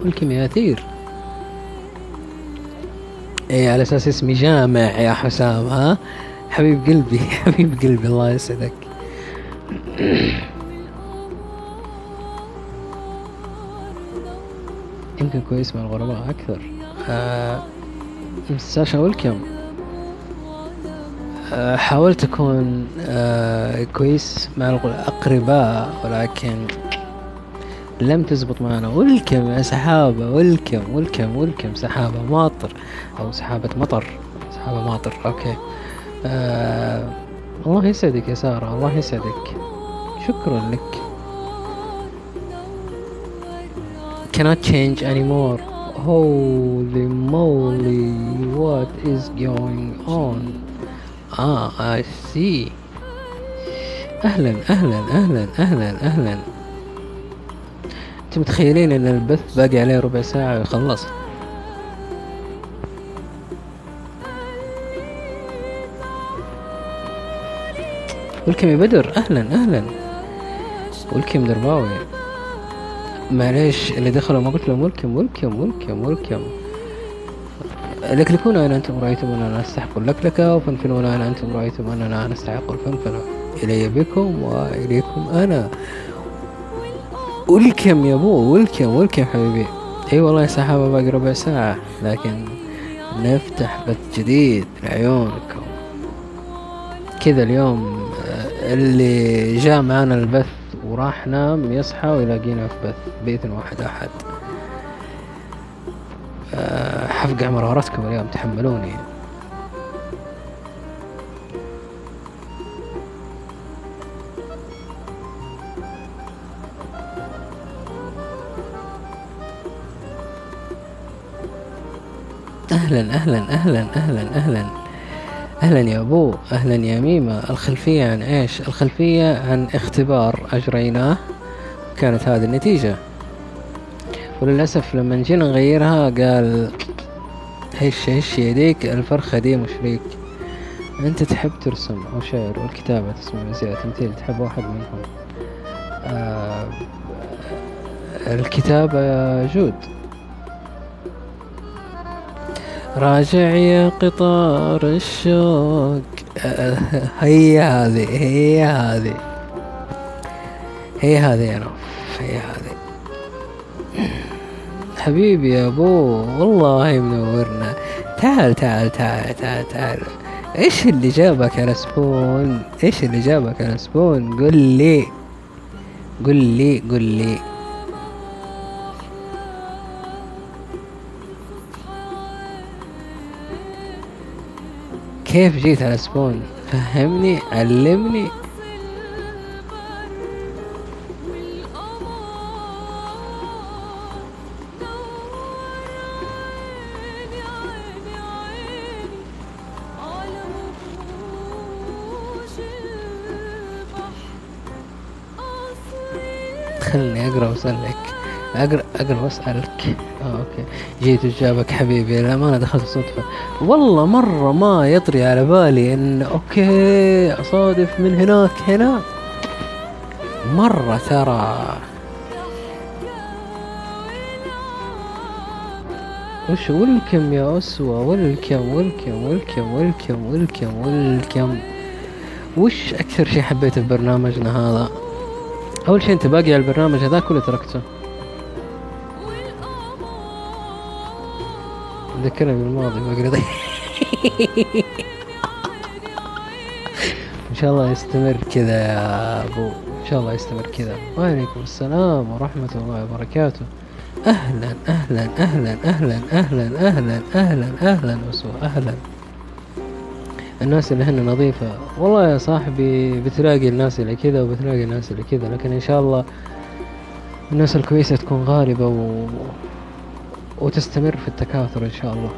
A: ولكم يا اي على أساس اسمي جامع يا حسام ها؟ حبيب قلبي حبيب قلبي الله يسعدك. يمكن كويس مع الغرباء أكثر. آه ساشا ويلكم آه حاولت أكون آه كويس مع الاقرباء ولكن لم تزبط معنا. ولكم يا سحابة ولكم ولكم ولكم سحابة ماطر أو سحابة مطر. سحابة ماطر أوكي. آه الله يسعدك يا سارة الله يسعدك. شكرا لك. Cannot change anymore. Holy moly what is going on? Ah I see. أهلا أهلا أهلا أهلا أهلا. أنتم متخيلين إن البث باقي عليه ربع ساعة ويخلص؟ ولكم يا بدر؟ أهلا أهلا. ولكم درباوي؟ معليش اللي دخلوا ما قلت لهم ولكم ولكم ولكم ولكم لكلكون أين أنتم رأيتم أننا نستحق اللكلكة وفنفنون أين أنتم رأيتم أننا نستحق الفنفنة إلي بكم وإليكم أنا. ولكم يا أبو ولكم ولكم حبيبي. إي والله يا سحابة باقي ربع ساعة لكن نفتح بث جديد لعيونكم. كذا اليوم آه، اللي جاء معنا البث وراح نام يصحى ويلاقينا في بث بيت واحد أحد. أه حفقة مرارتكم اليوم تحملوني. أهلا أهلا أهلا أهلا أهلا. أهلا يا أبو أهلا يا ميمة. الخلفية عن إيش؟ الخلفية عن اختبار أجريناه. كانت هذه النتيجة. وللأسف لما جينا نغيرها قال هش هش يديك الفرخة دي مش ليك أنت تحب ترسم أو شعر والكتابة تسمع مزية تمثيل تحب واحد منهم. آه الكتابة good. راجع يا قطار الشوق هي هذه هي هذه. هي هذه يا نوف هي هذه. حبيبي يا ابو والله منورنا. تعال تعال تعال تعال تعال. إيش اللي جابك على Spoon إيش اللي جابك على Spoon قل لي. قل لي قل لي. كيف جيت على سبون؟ فهمني علمني. خلني أقرأ وأسألك. اقرا أقرأ وأسألك. آه okay. جيت وجابك حبيبي للامانه دخلت صدفة. والله مرة ما يطري على بالي إن okay أصادف من هناك هنا. مرة ترى. وش welcome يا أسوة؟ welcome welcome welcome welcome welcome welcome. وش أكثر شيء حبيته في برنامجنا هذا؟ أول شيء أنت باقي على البرنامج هذاك ولا تركته. ذكرني بالماضي باقي رضي إن شاء الله يستمر كذا يا أبو. إن شاء الله يستمر كذا. وعليكم السلام ورحمة الله وبركاته. أهلا أهلا أهلا أهلا أهلا أهلا أهلا أهلا وسهلا أهلا. الناس اللي هن نظيفة. والله يا صاحبي بتلاقي الناس اللي كذا وبتلاقي الناس اللي كذا لكن إن شاء الله الناس الكويسة تكون غالبة و... وتستمر في التكاثر إن شاء الله.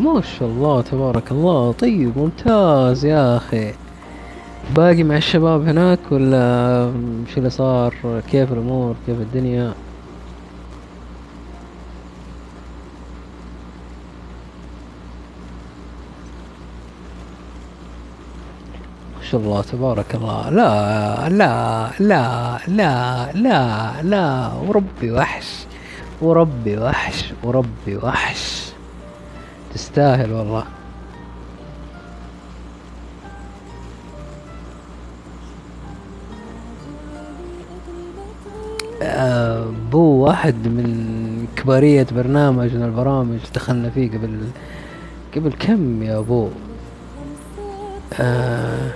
A: ما شاء الله تبارك الله. طيب ممتاز يا أخي. باقي مع الشباب هناك ولا شو اللي صار؟ كيف الأمور؟ كيف الدنيا؟ شاء الله تبارك الله. لا لا لا لا لا لا وربي وحش وربي وحش وربي وحش. تستاهل والله. آه، بو واحد من كبارية برنامج من البرامج دخلنا فيه قبل قبل كم يا ابو آه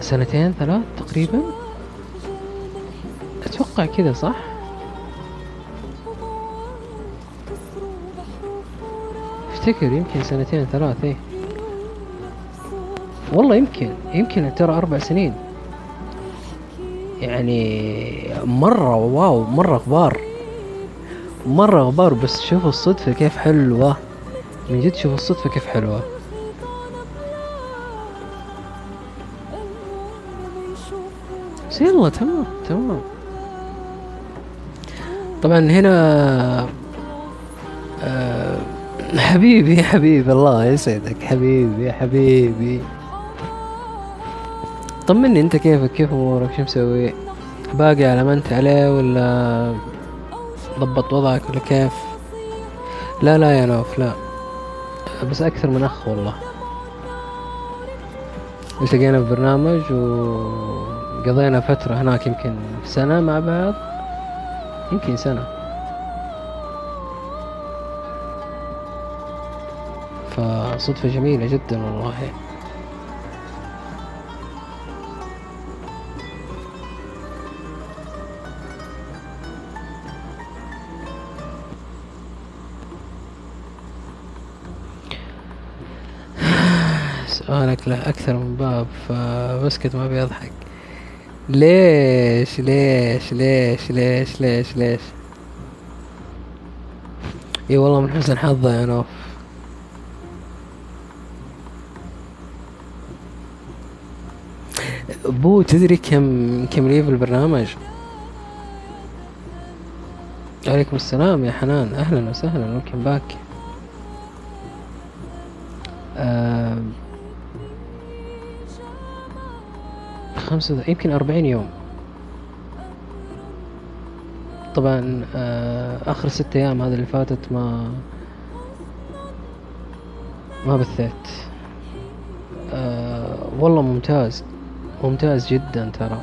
A: سنتين ثلاث تقريبا. أتوقع كذا صح؟ أفتكر يمكن سنتين ثلاث إيه. والله يمكن يمكن ترى أربع سنين. يعني مرة واو مرة غبار. مرة غبار بس شوفوا الصدفة كيف حلوة. من جد شوفوا الصدفة كيف حلوة. يلا تمام تمام. طبعا هنا آه حبيبي حبيبي الله يسعدك. حبيبي حبيبي. طمني أنت كيفك؟ كيف أمورك؟ شو مسوي؟ باقي على ما أنت عليه ولا ضبط وضعك ولا كيف؟ لا لا يا نوف لا. بس أكثر من أخ والله. التقينا في برنامج وقضينا فترة هناك يمكن سنة مع بعض؟ يمكن سنة. فصدفة جميلة جدا والله. سؤالك له أكثر من باب فبسكت ما بيضحك ليش؟ ليش؟ ليش؟ ليش؟ ليش؟ ليش؟ إي والله من حسن حظه يا نوف. بو تدري كم كم لي في البرنامج عليكم السلام يا حنان. أهلا وسهلا. welcome back خمسة يمكن أربعين يوم. طبعا آه آخر ستة أيام هذه اللي فاتت ما ما بثيت. آه والله ممتاز ممتاز جدا ترى.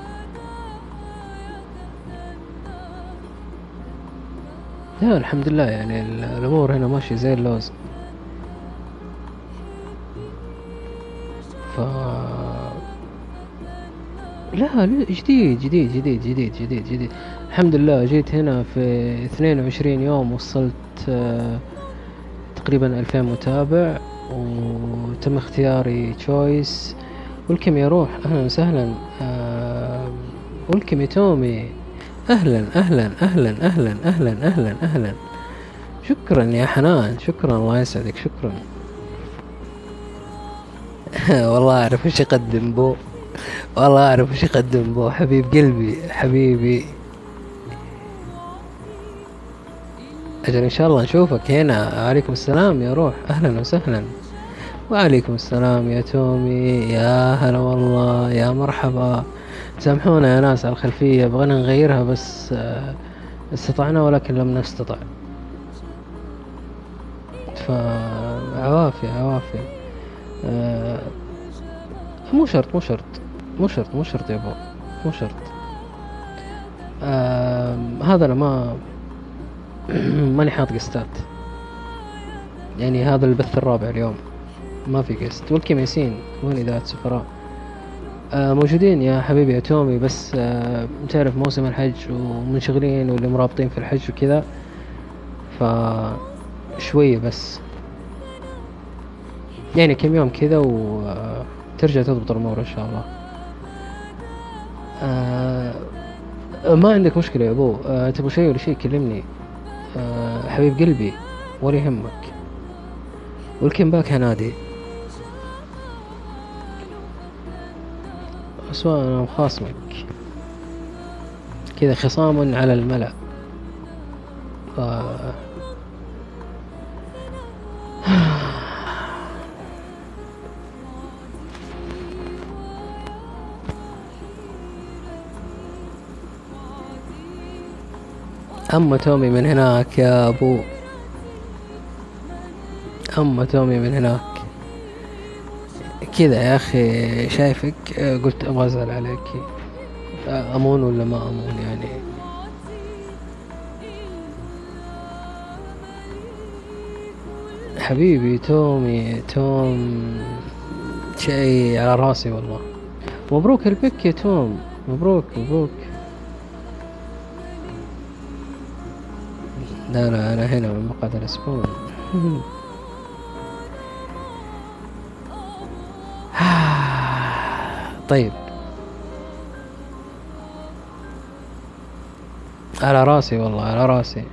A: لا الحمد لله يعني ال- الأمور هنا ماشية زي اللوز. لا جديد جديد جديد جديد جديد جديد. الحمد لله جيت هنا في 22 يوم وصلت آه، تقريبا 2000 متابع وتم اختياري تشويس ولكم يا روح؟ أهلا وسهلا آه، ولكم يا تومي؟ أهلا أهلا أهلا أهلا أهلا أهلا أهلا. شكرا يا حنان شكرا الله يسعدك شكرا. والله أعرف وش يقدم بو. والله أعرف وش يقدم بو حبيب قلبي حبيبي. أجل إن شاء الله نشوفك هنا. عليكم السلام يا روح. أهلا وسهلا. وعليكم السلام يا تومي. يا هلا والله. يا مرحبا. سامحونا يا ناس على الخلفية بغينا نغيرها بس آه، استطعنا ولكن لم نستطع. فعوافي عوافي آه، مو شرط مو شرط. مو شرط مو شرط يا أبو مو شرط. آه هذا أنا ما ماني حاط قستات يعني هذا البث الرابع اليوم. ما في قست والكم ياسين وين إذاعة سفراء؟ آه موجودين يا حبيبي يا تومي بس آه تعرف موسم الحج ومنشغلين واللي مرابطين في الحج وكذا ف شوية بس. يعني كم يوم كذا وترجع تضبط الأمور إن شاء الله. آه،, آه ما عندك مشكلة يا أبو. آه تبغى شيء ولا شيء كلمني. آه حبيب قلبي ولا يهمك. ولكن باك هنادي سواء أنا وخاصمك كذا خصام على الملأ. آه أما تومي من هناك يا أبو. أما تومي من هناك. كذا يا أخي شايفك؟ قلت أبغى أسأل عليك. أمون ولا ما أمون يعني؟ حبيبي تومي توم شيء على راسي والله. مبروك البك يا توم. مبروك مبروك. لا لا أنا هنا من مقعد الأسبوع. طيب. على راسي والله على راسي.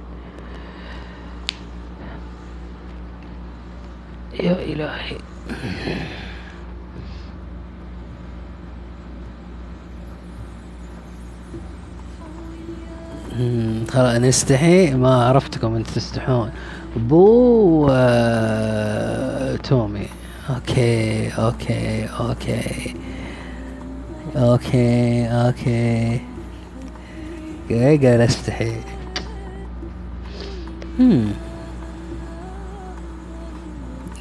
A: يا إلهي. خلاص نستحي؟ ما عرفتكم انت تستحون. بو آه، تومي. okay okay okay. okay okay. قال استحي. هم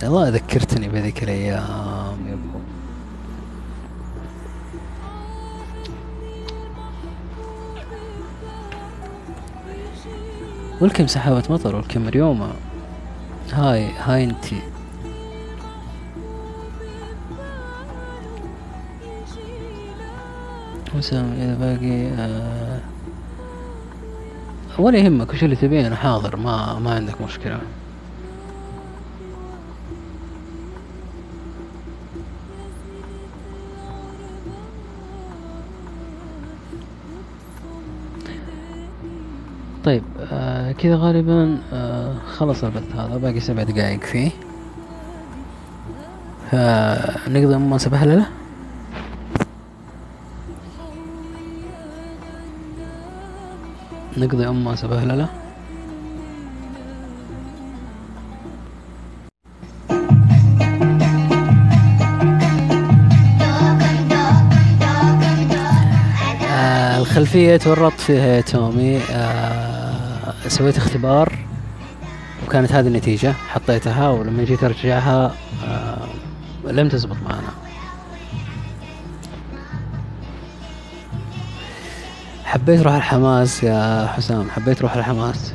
A: والله ذكرتني بذيك الأيام يا أبو. welcome سحابة مطر welcome مريومة هاي هاي انتي وسام إذا باقي آه ولا يهمك وش اللي تبيه أنا حاضر ما ما عندك مشكلة. كذا غالبا آه خلص البث هذا باقي سبع دقايق فيه. فنقضي أم سبهللة نقضي أم سبهللة آه الخلفية تورطت فيها يا تومي. آه سويت اختبار وكانت هذه النتيجة حطيتها ولما جيت أرجعها آه لم تزبط معنا. حبيت روح الحماس يا حسام حبيت روح الحماس.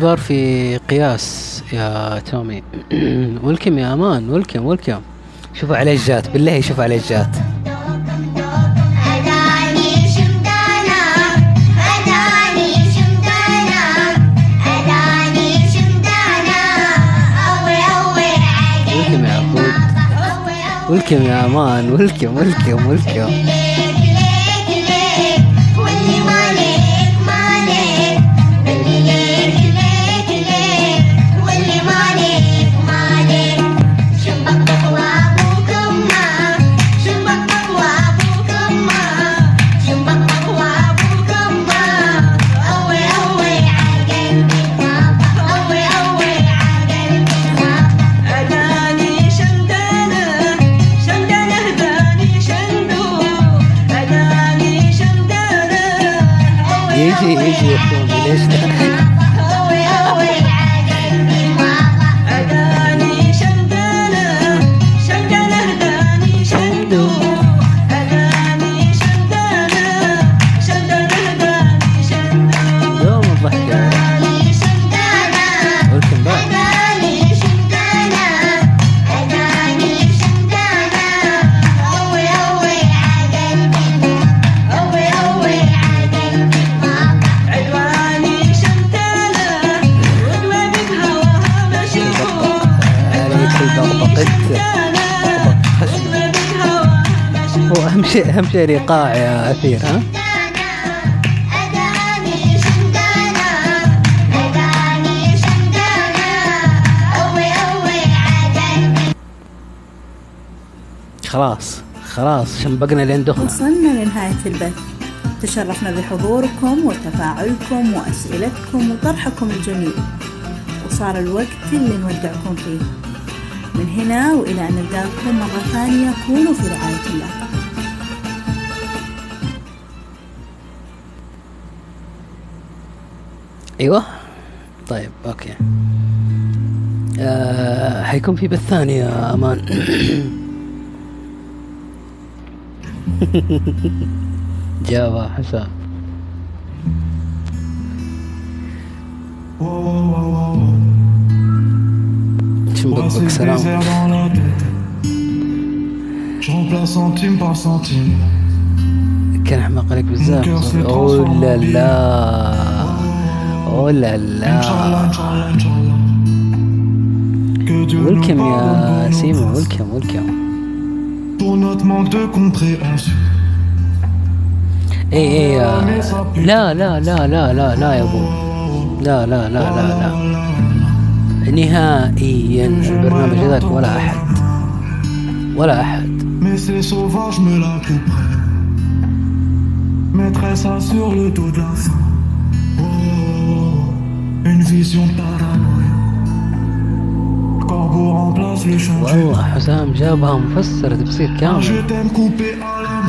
E: أمك
A: اختبار في قياس يا تومي. ولكم يا أمان ولكم ولكم. شوفوا عليه جات بالله شوفوا عليه جات ولكم يا
E: أمان
A: ولكم ولكم ولكم. شيء أهم شيء الايقاع يا أثير ها؟ خلاص خلاص شنبقنا لين دخل.
D: وصلنا لنهاية البث. تشرفنا بحضوركم وتفاعلكم وأسئلتكم وطرحكم الجميل. وصار الوقت اللي نودعكم فيه. من هنا وإلى أن نلقاكم مرة ثانية كونوا في رعاية الله.
A: أيوه. طيب أوكي. آه حيكون في بث ثاني يا أمان. جابا حسام.
F: Je remplace centime par centime.
A: كان أحمق عليك بزاف أوه لا لا. اوه لا
F: Inch'Allah,
A: لا
F: Inch'Allah, Inch'Allah. Que Dieu nous
A: ويلكم
F: pardonne
A: يا
F: pour nos
A: سيمو
F: fautes,
A: ويلكم ويلكم
F: Pour notre manque de compréhension.
A: اي اي آه، لا لا لا لا لا لا يا ابو لا لا لا لا لا نهائيا البرنامج ذاك ولا احد ولا احد
F: Mais ces sauvages me la couperaient. Mettrais ça sur le dos de la faim. Oh, une vision.
A: والله حسام جابها مفسر تفسير
F: Je
A: كامل
F: main.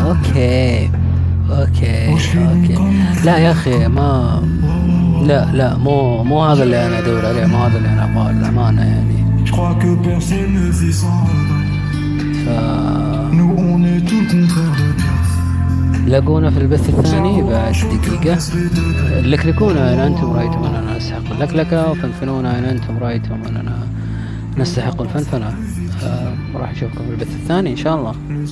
A: أوكي أوكي أوكي لا يا أخي ما لا لا مو مو هذا اللي أنا أدور عليه مو هذا اللي أنا أبغاه للأمانة يعني. ف. لاقونا في البث الثاني بعد دقيقة لكلكونا إن أنتم رأيتم أننا اللكلكة وفنفنونا إن أنتم رأيتم أننا نستحق الفنفنة. آه، راح نشوفكم في البث الثاني إن شاء الله.
F: Le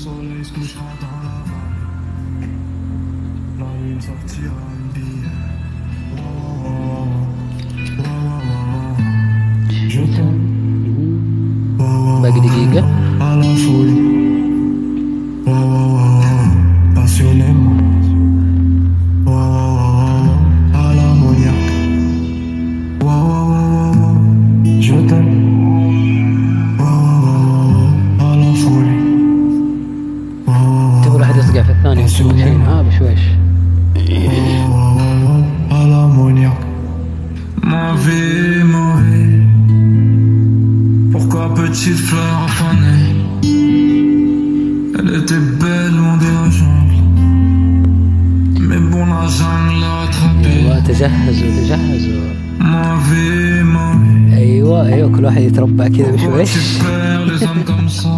F: soleil
A: في الثاني وتشوف شيء ها بشويش
F: à l'ammoniaque. Ma vie, ma vie. Pourquoi petite fleur fanée Elle était belle loin de la jungle. Mais bon, la jungle l'a attrapée.
A: أيوة تجهزوا تجهزوا
F: Ma vie, ma vie.
A: أيوة أيوة كل واحد يتربع كذا
F: Pourquoi tu
A: بشويش
F: perds les hommes comme ça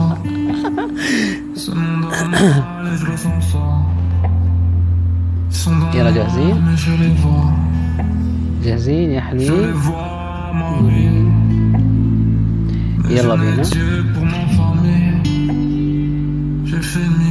F: Ce monde a mal et je le sens ça.
A: يلا جاهزين؟ جاهزين يا حلوين يلا بينا.
F: J'ai fait mieux.